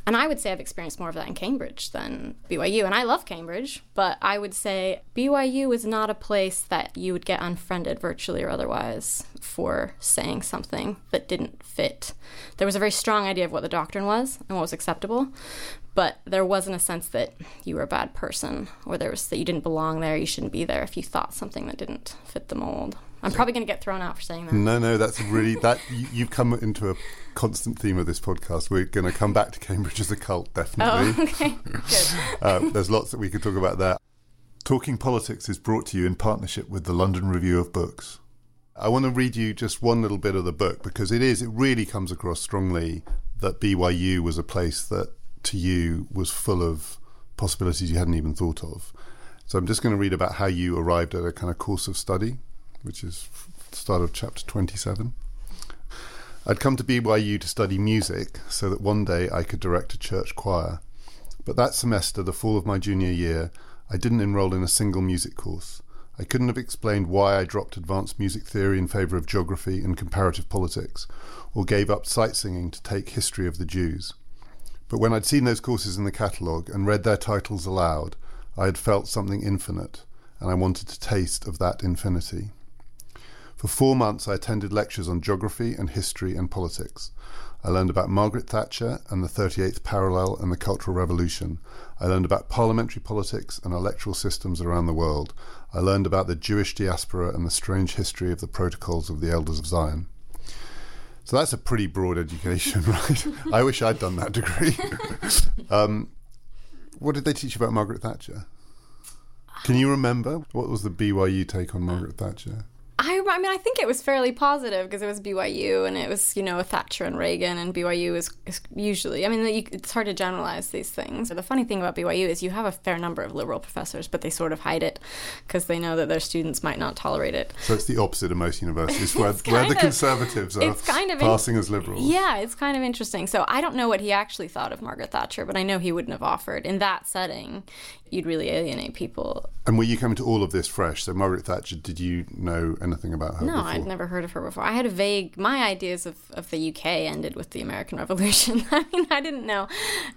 And I would say I've experienced more of that in Cambridge than BYU. And I love Cambridge, but I would say BYU is not a place that you would get unfriended virtually or otherwise for saying something that didn't fit. There was a very strong idea of what the doctrine was and what was acceptable, but there wasn't a sense that you were a bad person or there was that you didn't belong there, you shouldn't be there if you thought something that didn't fit the mold. I'm probably going to get thrown out for saying that. No, no, that's really that you've come into a constant theme of this podcast. We're going to come back to Cambridge as a cult, definitely. Oh, okay, good. uh, there's lots that we could talk about there. Talking Politics is brought to you in partnership with the London Review of Books. I want to read you just one little bit of the book because it is, it really comes across strongly that BYU was a place that to you was full of possibilities you hadn't even thought of. So I'm just going to read about how you arrived at a kind of course of study, which is the start of chapter 27. I'd come to BYU to study music so that one day I could direct a church choir. But that semester, the fall of my junior year, I didn't enroll in a single music course. I couldn't have explained why I dropped advanced music theory in favour of geography and comparative politics, or gave up sight singing to take history of the Jews. But when I'd seen those courses in the catalogue and read their titles aloud, I had felt something infinite, and I wanted to taste of that infinity. For four months, I attended lectures on geography and history and politics. I learned about Margaret Thatcher and the 38th parallel and the Cultural Revolution. I learned about parliamentary politics and electoral systems around the world. I learned about the Jewish diaspora and the strange history of the protocols of the Elders of Zion. So that's a pretty broad education, right? I wish I'd done that degree. um, what did they teach you about Margaret Thatcher? Can you remember? What was the BYU take on Margaret Thatcher? I, I mean, I think it was fairly positive because it was BYU and it was, you know, Thatcher and Reagan, and BYU is, is usually, I mean, it's hard to generalize these things. The funny thing about BYU is you have a fair number of liberal professors, but they sort of hide it because they know that their students might not tolerate it. So it's the opposite of most universities, where, where the of, conservatives are kind of passing in, as liberals. Yeah, it's kind of interesting. So I don't know what he actually thought of Margaret Thatcher, but I know he wouldn't have offered in that setting you'd really alienate people. And were you coming to all of this fresh? So Margaret Thatcher, did you know anything about her? No, before? I'd never heard of her before. I had a vague. My ideas of, of the UK ended with the American Revolution. I mean, I didn't know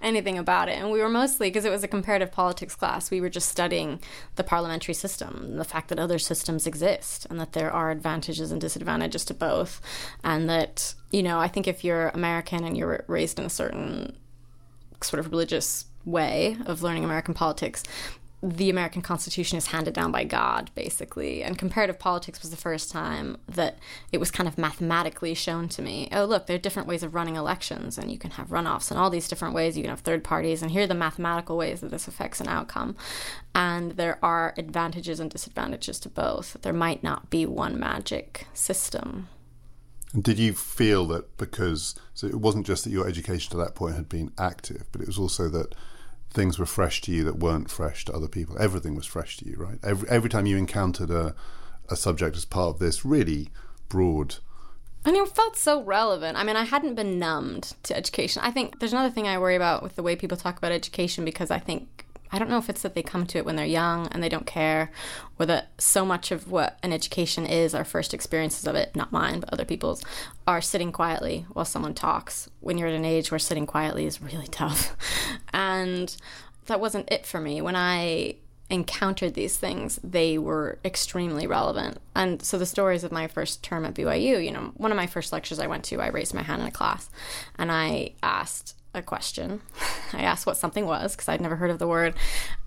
anything about it, and we were mostly because it was a comparative politics class. We were just studying the parliamentary system, the fact that other systems exist, and that there are advantages and disadvantages to both, and that you know, I think if you're American and you're raised in a certain sort of religious way of learning American politics, the American Constitution is handed down by God, basically. And comparative politics was the first time that it was kind of mathematically shown to me oh, look, there are different ways of running elections, and you can have runoffs and all these different ways. You can have third parties, and here are the mathematical ways that this affects an outcome. And there are advantages and disadvantages to both. There might not be one magic system. And did you feel that because, so it wasn't just that your education to that point had been active, but it was also that things were fresh to you that weren't fresh to other people. Everything was fresh to you, right? Every every time you encountered a a subject as part of this really broad and it felt so relevant. I mean, I hadn't been numbed to education. I think there's another thing I worry about with the way people talk about education because I think I don't know if it's that they come to it when they're young and they don't care, or that so much of what an education is, our first experiences of it, not mine, but other people's, are sitting quietly while someone talks. When you're at an age where sitting quietly is really tough. And that wasn't it for me. When I encountered these things, they were extremely relevant. And so the stories of my first term at BYU, you know, one of my first lectures I went to, I raised my hand in a class and I asked a question. I asked what something was because I'd never heard of the word.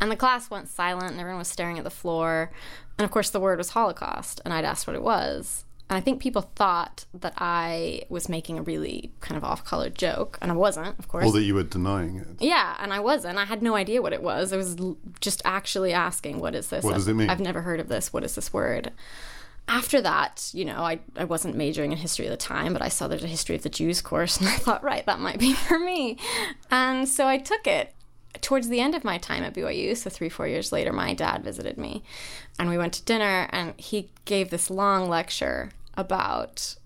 And the class went silent and everyone was staring at the floor. And of course, the word was Holocaust. And I'd asked what it was. And I think people thought that I was making a really kind of off color joke. And I wasn't, of course. Or that you were denying it. Yeah, and I wasn't. I had no idea what it was. I was just actually asking, what is this? What does it mean? I've never heard of this. What is this word? After that, you know, I, I wasn't majoring in history at the time, but I saw there's a history of the Jews course, and I thought, right, that might be for me. And so I took it. Towards the end of my time at BYU, so three, four years later, my dad visited me, and we went to dinner, and he gave this long lecture about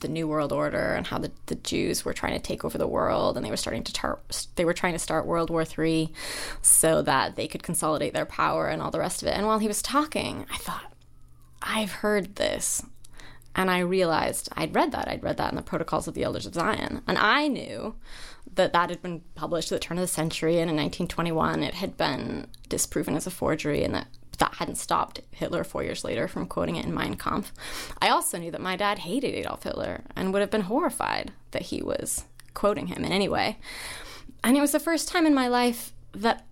the New World Order and how the, the Jews were trying to take over the world, and they were starting to tar- they were trying to start World War III, so that they could consolidate their power and all the rest of it. And while he was talking, I thought, I've heard this. And I realized I'd read that. I'd read that in the Protocols of the Elders of Zion. And I knew that that had been published at the turn of the century. And in 1921, it had been disproven as a forgery and that that hadn't stopped Hitler four years later from quoting it in Mein Kampf. I also knew that my dad hated Adolf Hitler and would have been horrified that he was quoting him in any way. And it was the first time in my life that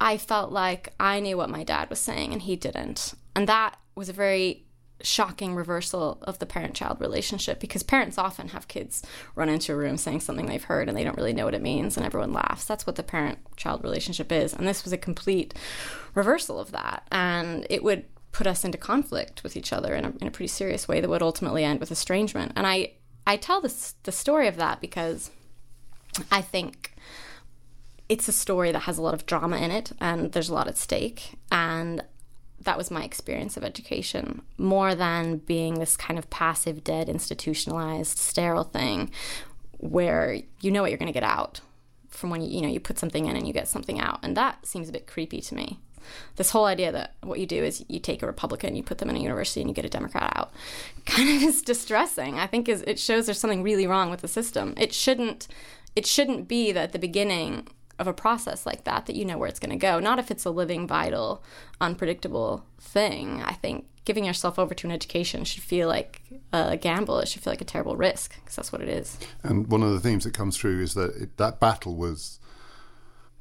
I felt like I knew what my dad was saying and he didn't. And that was a very shocking reversal of the parent child relationship because parents often have kids run into a room saying something they've heard and they don't really know what it means and everyone laughs. That's what the parent child relationship is. And this was a complete reversal of that. And it would put us into conflict with each other in a, in a pretty serious way that would ultimately end with estrangement. And I, I tell this the story of that because I think it's a story that has a lot of drama in it and there's a lot at stake. And that was my experience of education more than being this kind of passive, dead, institutionalized, sterile thing where you know what you're going to get out from when you, you know you put something in and you get something out. And that seems a bit creepy to me. This whole idea that what you do is you take a republican you put them in a university and you get a democrat out kind of is distressing. I think is it shows there's something really wrong with the system. It shouldn't it shouldn't be that at the beginning of a process like that that you know where it's going to go. Not if it's a living, vital, unpredictable thing. I think giving yourself over to an education should feel like a gamble. It should feel like a terrible risk because that's what it is. And one of the themes that comes through is that it, that battle was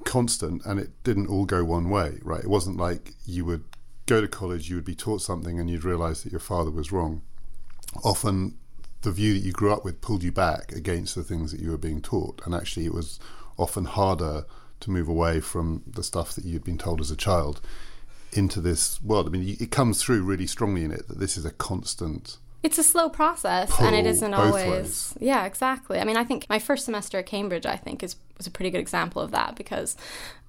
constant and it didn't all go one way, right? It wasn't like you would go to college, you would be taught something and you'd realize that your father was wrong. Often the view that you grew up with pulled you back against the things that you were being taught. And actually, it was often harder to move away from the stuff that you'd been told as a child into this world. I mean, it comes through really strongly in it that this is a constant. It's a slow process, and it isn't always. Ways. Yeah, exactly. I mean, I think my first semester at Cambridge, I think, is was a pretty good example of that because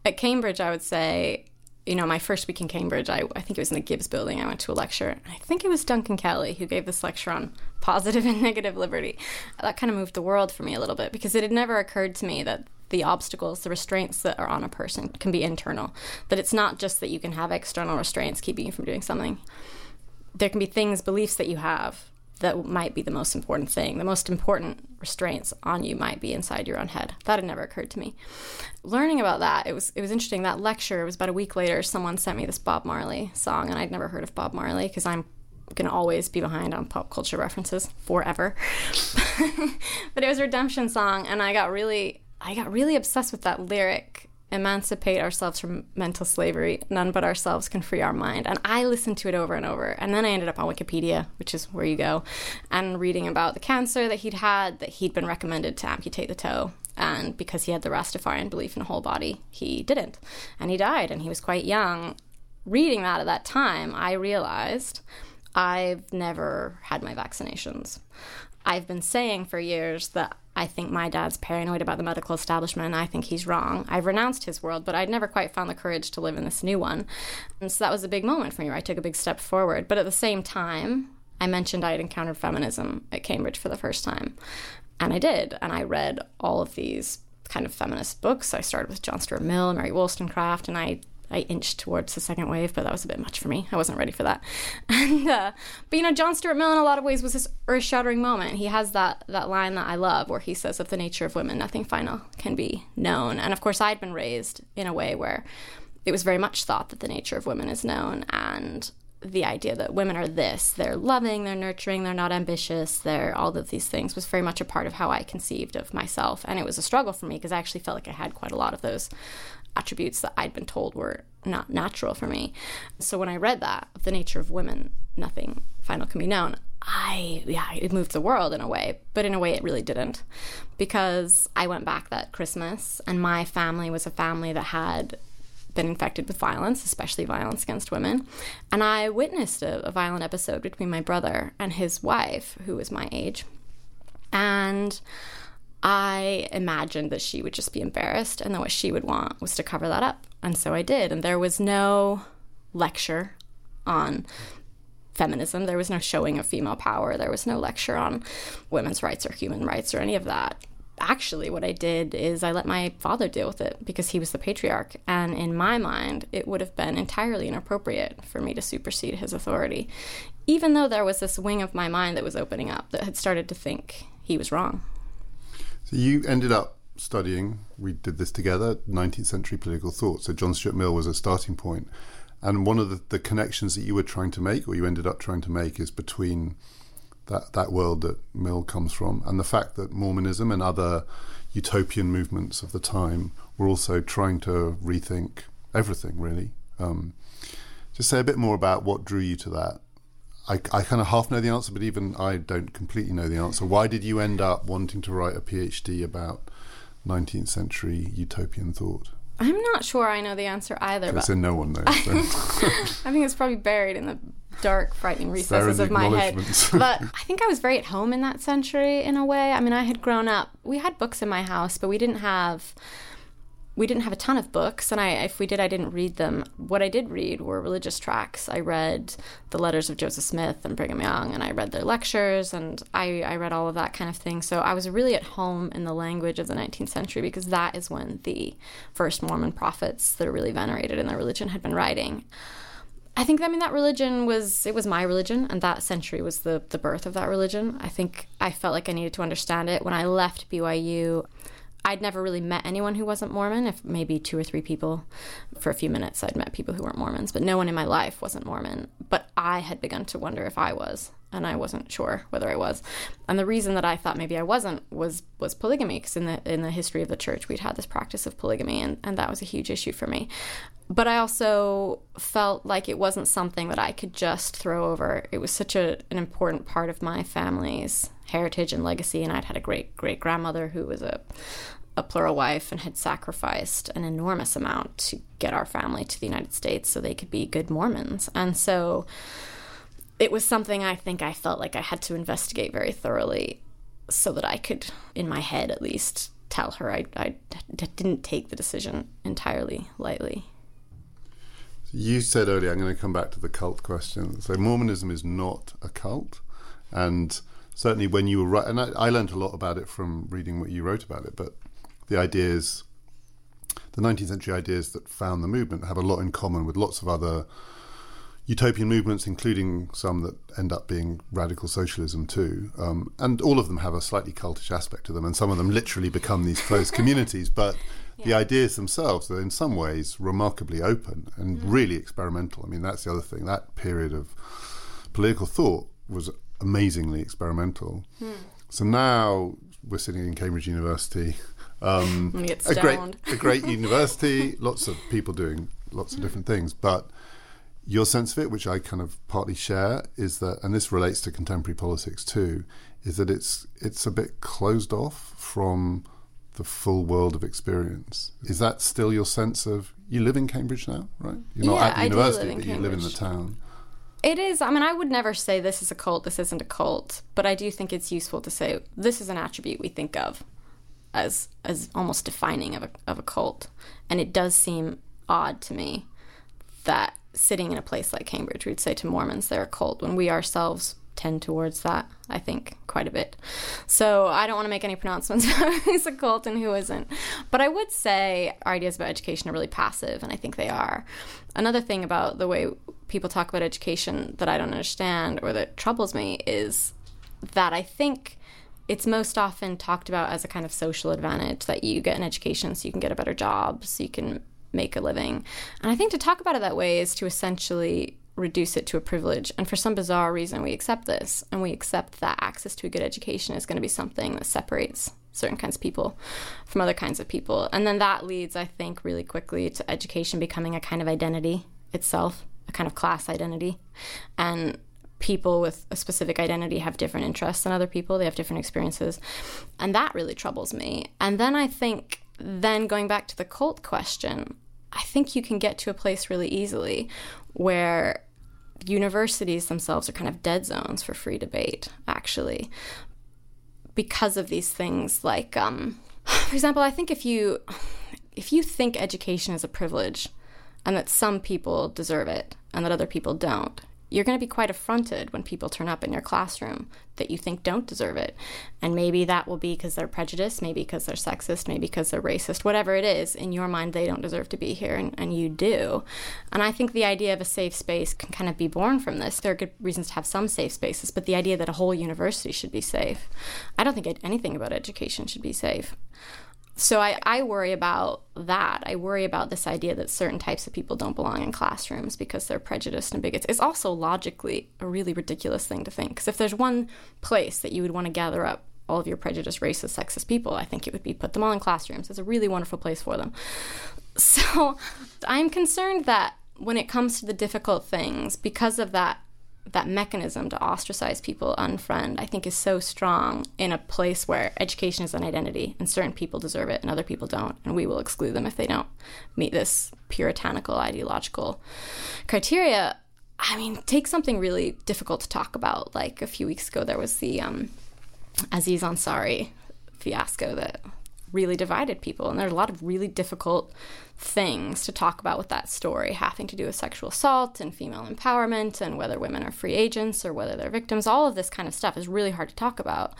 at Cambridge, I would say you know, my first week in Cambridge, I, I think it was in the Gibbs building. I went to a lecture. I think it was Duncan Kelly who gave this lecture on positive and negative liberty. That kind of moved the world for me a little bit because it had never occurred to me that the obstacles, the restraints that are on a person can be internal. That it's not just that you can have external restraints keeping you from doing something. There can be things, beliefs that you have that might be the most important thing. The most important restraints on you might be inside your own head. That had never occurred to me. Learning about that, it was it was interesting. That lecture it was about a week later. Someone sent me this Bob Marley song, and I'd never heard of Bob Marley because I'm gonna always be behind on pop culture references forever. but it was a redemption song, and I got really I got really obsessed with that lyric emancipate ourselves from mental slavery. None but ourselves can free our mind. And I listened to it over and over. And then I ended up on Wikipedia, which is where you go, and reading about the cancer that he'd had, that he'd been recommended to amputate the toe. And because he had the Rastafarian belief in a whole body, he didn't. And he died, and he was quite young. Reading that at that time, I realized I've never had my vaccinations. I've been saying for years that I think my dad's paranoid about the medical establishment and I think he's wrong. I've renounced his world, but I'd never quite found the courage to live in this new one. And so that was a big moment for me where I took a big step forward. But at the same time, I mentioned I had encountered feminism at Cambridge for the first time. And I did. And I read all of these kind of feminist books. I started with John Stuart Mill, Mary Wollstonecraft, and I I inched towards the second wave, but that was a bit much for me. I wasn't ready for that. And uh, but you know, John Stuart Mill in a lot of ways was this earth-shattering moment. He has that that line that I love, where he says, "Of the nature of women, nothing final can be known." And of course, I'd been raised in a way where it was very much thought that the nature of women is known, and the idea that women are this they're loving they're nurturing they're not ambitious they're all of these things was very much a part of how i conceived of myself and it was a struggle for me because i actually felt like i had quite a lot of those attributes that I'd been told were not natural for me. So when I read that, of the nature of women, nothing final can be known, I, yeah, it moved the world in a way, but in a way it really didn't. Because I went back that Christmas, and my family was a family that had been infected with violence, especially violence against women. And I witnessed a, a violent episode between my brother and his wife, who was my age. And I imagined that she would just be embarrassed and that what she would want was to cover that up. And so I did. And there was no lecture on feminism, there was no showing of female power, there was no lecture on women's rights or human rights or any of that. Actually, what I did is I let my father deal with it because he was the patriarch. And in my mind, it would have been entirely inappropriate for me to supersede his authority, even though there was this wing of my mind that was opening up that had started to think he was wrong. So you ended up studying, we did this together, 19th century political thought. So John Stuart Mill was a starting point. And one of the, the connections that you were trying to make, or you ended up trying to make, is between that, that world that Mill comes from and the fact that Mormonism and other utopian movements of the time were also trying to rethink everything, really. Um, just say a bit more about what drew you to that I, I kind of half know the answer, but even I don't completely know the answer. Why did you end up wanting to write a PhD about 19th century utopian thought? I'm not sure I know the answer either. But so no one knows. So. I think it's probably buried in the dark, frightening recesses of my head. but I think I was very at home in that century in a way. I mean, I had grown up. We had books in my house, but we didn't have we didn't have a ton of books, and I, if we did, I didn't read them. What I did read were religious tracts. I read the letters of Joseph Smith and Brigham Young, and I read their lectures, and I, I read all of that kind of thing. So I was really at home in the language of the 19th century because that is when the first Mormon prophets that are really venerated in their religion had been writing. I think I mean that religion was it was my religion and that century was the the birth of that religion. I think I felt like I needed to understand it when I left BYU. I'd never really met anyone who wasn't Mormon, if maybe two or three people for a few minutes I'd met people who weren't Mormons, but no one in my life wasn't Mormon. But I had begun to wonder if I was, and I wasn't sure whether I was. And the reason that I thought maybe I wasn't was was polygamy, because in the in the history of the church we'd had this practice of polygamy, and, and that was a huge issue for me. But I also felt like it wasn't something that I could just throw over. It was such a, an important part of my family's heritage and legacy, and I'd had a great great grandmother who was a a plural wife and had sacrificed an enormous amount to get our family to the United States so they could be good Mormons. And so it was something I think I felt like I had to investigate very thoroughly so that I could, in my head at least, tell her I, I didn't take the decision entirely lightly. You said earlier, I'm going to come back to the cult question. So, Mormonism is not a cult. And certainly when you were right, and I, I learned a lot about it from reading what you wrote about it, but the ideas, the 19th century ideas that found the movement have a lot in common with lots of other utopian movements, including some that end up being radical socialism too. Um, and all of them have a slightly cultish aspect to them, and some of them literally become these closed communities. But yeah. the ideas themselves are in some ways remarkably open and mm. really experimental. I mean, that's the other thing. That period of political thought was amazingly experimental. Mm. So now we're sitting in Cambridge University um, a great, a great university, lots of people doing lots of different things. But your sense of it, which I kind of partly share, is that, and this relates to contemporary politics too, is that it's it's a bit closed off from the full world of experience. Is that still your sense of? You live in Cambridge now, right? You're not yeah, at the university, but you live in the town. It is. I mean, I would never say this is a cult, this isn't a cult, but I do think it's useful to say this is an attribute we think of as as almost defining of a of a cult. And it does seem odd to me that sitting in a place like Cambridge, we'd say to Mormons they're a cult when we ourselves tend towards that, I think, quite a bit. So I don't want to make any pronouncements about who's a cult and who isn't. But I would say our ideas about education are really passive, and I think they are. Another thing about the way people talk about education that I don't understand or that troubles me is that I think it's most often talked about as a kind of social advantage that you get an education so you can get a better job, so you can make a living. And I think to talk about it that way is to essentially reduce it to a privilege. And for some bizarre reason, we accept this and we accept that access to a good education is going to be something that separates certain kinds of people from other kinds of people. And then that leads, I think, really quickly to education becoming a kind of identity itself, a kind of class identity. And people with a specific identity have different interests than other people, they have different experiences. And that really troubles me. And then I think, then going back to the cult question, I think you can get to a place really easily where universities themselves are kind of dead zones for free debate, actually, because of these things like, um, for example, I think if you if you think education is a privilege and that some people deserve it and that other people don't, you're going to be quite affronted when people turn up in your classroom that you think don't deserve it. And maybe that will be because they're prejudiced, maybe because they're sexist, maybe because they're racist, whatever it is, in your mind, they don't deserve to be here, and, and you do. And I think the idea of a safe space can kind of be born from this. There are good reasons to have some safe spaces, but the idea that a whole university should be safe, I don't think anything about education should be safe so I, I worry about that. I worry about this idea that certain types of people don't belong in classrooms because they're prejudiced and bigots. It's also logically a really ridiculous thing to think. Because if there's one place that you would want to gather up all of your prejudiced, racist, sexist people, I think it would be put them all in classrooms. It's a really wonderful place for them. So I'm concerned that when it comes to the difficult things, because of that that mechanism to ostracize people, unfriend, I think is so strong in a place where education is an identity and certain people deserve it and other people don't, and we will exclude them if they don't meet this puritanical ideological criteria. I mean, take something really difficult to talk about. Like a few weeks ago, there was the um, Aziz Ansari fiasco that really divided people, and there's a lot of really difficult things to talk about with that story, having to do with sexual assault and female empowerment and whether women are free agents or whether they're victims. All of this kind of stuff is really hard to talk about.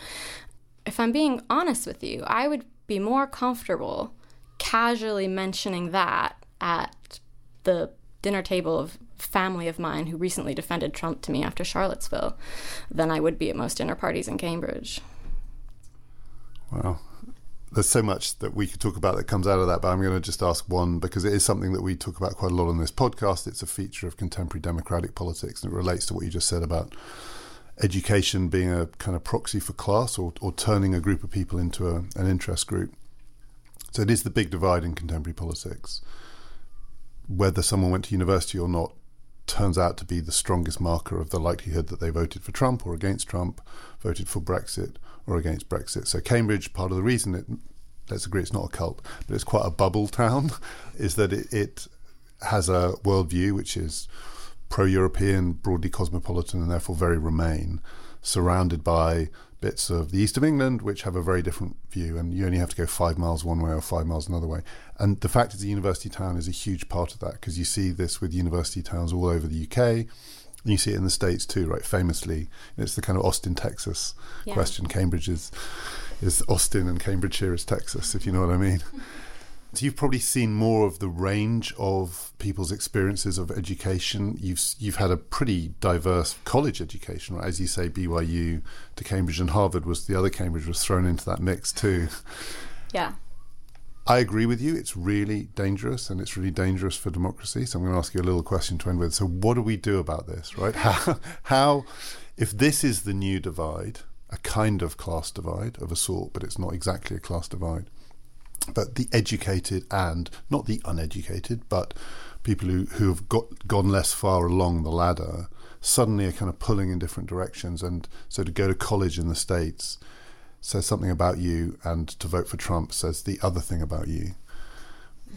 If I'm being honest with you, I would be more comfortable casually mentioning that at the dinner table of family of mine who recently defended Trump to me after Charlottesville than I would be at most dinner parties in Cambridge. Wow. There's so much that we could talk about that comes out of that, but I'm going to just ask one because it is something that we talk about quite a lot on this podcast. It's a feature of contemporary democratic politics, and it relates to what you just said about education being a kind of proxy for class or, or turning a group of people into a, an interest group. So it is the big divide in contemporary politics. Whether someone went to university or not turns out to be the strongest marker of the likelihood that they voted for Trump or against Trump, voted for Brexit or against Brexit. So Cambridge, part of the reason it, let's agree it's not a cult, but it's quite a bubble town, is that it, it has a worldview which is pro-European, broadly cosmopolitan, and therefore very Remain, surrounded by bits of the east of England which have a very different view, and you only have to go five miles one way or five miles another way. And the fact it's a university town is a huge part of that because you see this with university towns all over the UK. And you see it in the States too, right? Famously, it's the kind of Austin, Texas yeah. question. Cambridge is, is Austin and Cambridgeshire is Texas, if you know what I mean. So you've probably seen more of the range of people's experiences of education. You've you've had a pretty diverse college education, right? As you say, BYU to Cambridge and Harvard was the other Cambridge was thrown into that mix too. Yeah. I agree with you. It's really dangerous, and it's really dangerous for democracy. So I'm going to ask you a little question to end with. So what do we do about this, right? How, how if this is the new divide, a kind of class divide of a sort, but it's not exactly a class divide, but the educated and not the uneducated, but people who, who have got gone less far along the ladder suddenly are kind of pulling in different directions. And so to go to college in the States says something about you, and to vote for Trump says the other thing about you.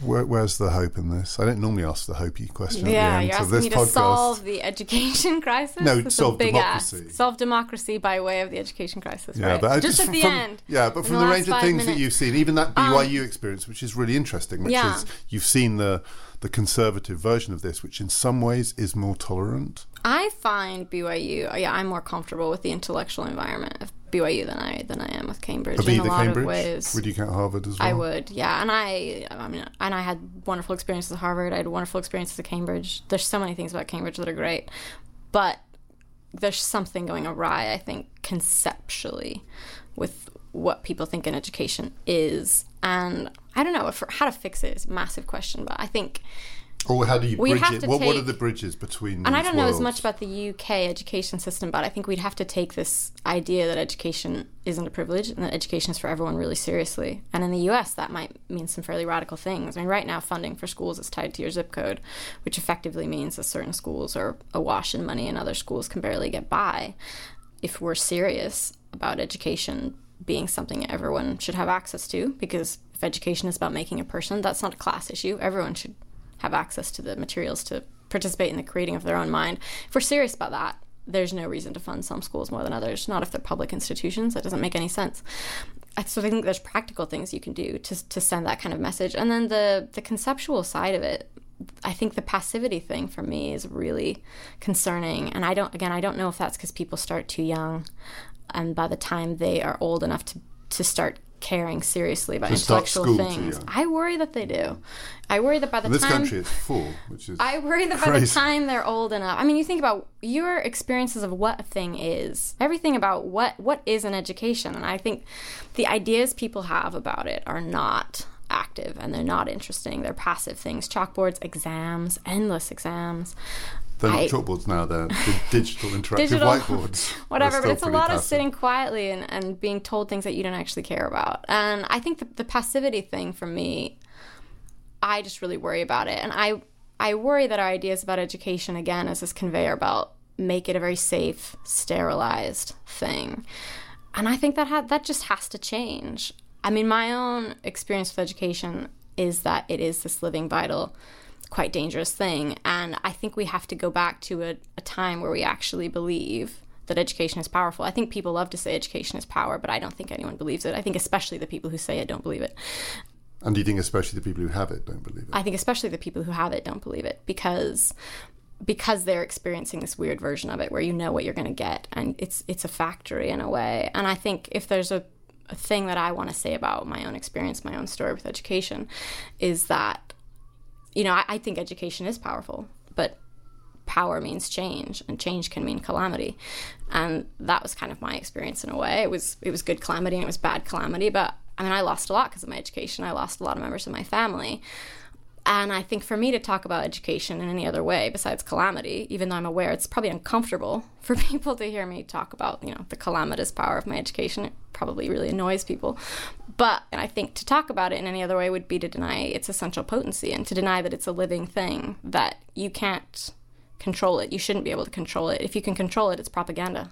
Where, where's the hope in this? I don't normally ask the hopey question. Yeah, you're asking me to podcast. solve the education crisis. No, it's solve democracy. Ask. Solve democracy by way of the education crisis. Yeah, right? but just, just at the end. Yeah, but from the, the range of things minutes. that you've seen, even that BYU um, experience, which is really interesting, which yeah. is you've seen the the conservative version of this, which in some ways is more tolerant. I find BYU. Yeah, I'm more comfortable with the intellectual environment of BYU than I than I am with Cambridge in a lot Cambridge? of ways. Would you count Harvard as well? I would, yeah. And I, I mean, and I had wonderful experiences at Harvard. I had wonderful experiences at Cambridge. There's so many things about Cambridge that are great, but there's something going awry. I think conceptually with what people think an education is, and I don't know if, how to fix it is a massive question. But I think or how do you bridge it? What, take, what are the bridges between? And I don't worlds? know as much about the UK education system, but I think we'd have to take this idea that education isn't a privilege and that education is for everyone really seriously. And in the US, that might mean some fairly radical things. I mean, right now, funding for schools is tied to your zip code, which effectively means that certain schools are awash in money and other schools can barely get by. If we're serious about education being something everyone should have access to, because if education is about making a person, that's not a class issue. Everyone should have access to the materials to participate in the creating of their own mind. If we're serious about that, there's no reason to fund some schools more than others, not if they're public institutions. That doesn't make any sense. So I think there's practical things you can do to, to send that kind of message. And then the, the conceptual side of it, I think the passivity thing for me is really concerning. And I don't, again, I don't know if that's because people start too young. And by the time they are old enough to, to start caring seriously about intellectual things. I worry that they do. I worry that by the this time country it's full, which is I worry that crazy. by the time they're old enough. I mean, you think about your experiences of what a thing is, everything about what what is an education, and I think the ideas people have about it are not active and they're not interesting. They're passive things. Chalkboards, exams, endless exams. They're not chalkboards now, they're digital interactive digital, whiteboards. Whatever, but it's a lot passive. of sitting quietly and, and being told things that you don't actually care about. And I think the, the passivity thing for me, I just really worry about it. And I, I worry that our ideas about education, again, as this conveyor belt, make it a very safe, sterilized thing. And I think that ha- that just has to change. I mean, my own experience with education is that it is this living, vital quite dangerous thing. And I think we have to go back to a, a time where we actually believe that education is powerful. I think people love to say education is power, but I don't think anyone believes it. I think especially the people who say it don't believe it. And do you think especially the people who have it don't believe it? I think especially the people who have it don't believe it because because they're experiencing this weird version of it where you know what you're going to get and it's it's a factory in a way. And I think if there's a, a thing that I want to say about my own experience, my own story with education is that you know, I, I think education is powerful, but power means change and change can mean calamity and that was kind of my experience in a way it was it was good calamity and it was bad calamity but I mean, I lost a lot because of my education. I lost a lot of members of my family. And I think for me to talk about education in any other way besides calamity, even though I'm aware it's probably uncomfortable for people to hear me talk about, you know, the calamitous power of my education, it probably really annoys people. But I think to talk about it in any other way would be to deny its essential potency and to deny that it's a living thing, that you can't control it. You shouldn't be able to control it. If you can control it, it's propaganda.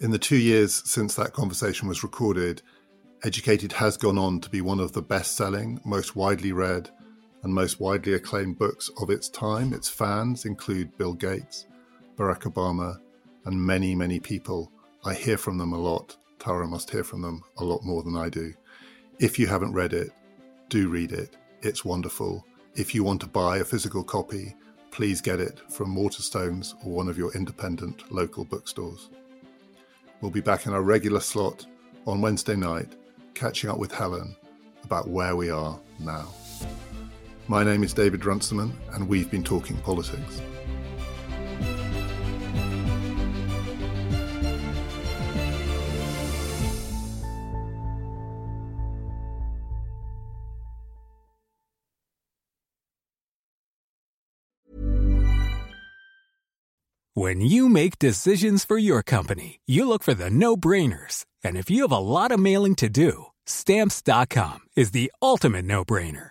In the two years since that conversation was recorded, Educated has gone on to be one of the best selling, most widely read, and most widely acclaimed books of its time. Its fans include Bill Gates, Barack Obama, and many, many people. I hear from them a lot. Tara must hear from them a lot more than I do. If you haven't read it, do read it. It's wonderful. If you want to buy a physical copy, please get it from Waterstones or one of your independent local bookstores. We'll be back in our regular slot on Wednesday night, catching up with Helen about where we are now. My name is David Runciman, and we've been talking politics. When you make decisions for your company, you look for the no brainers. And if you have a lot of mailing to do, stamps.com is the ultimate no brainer.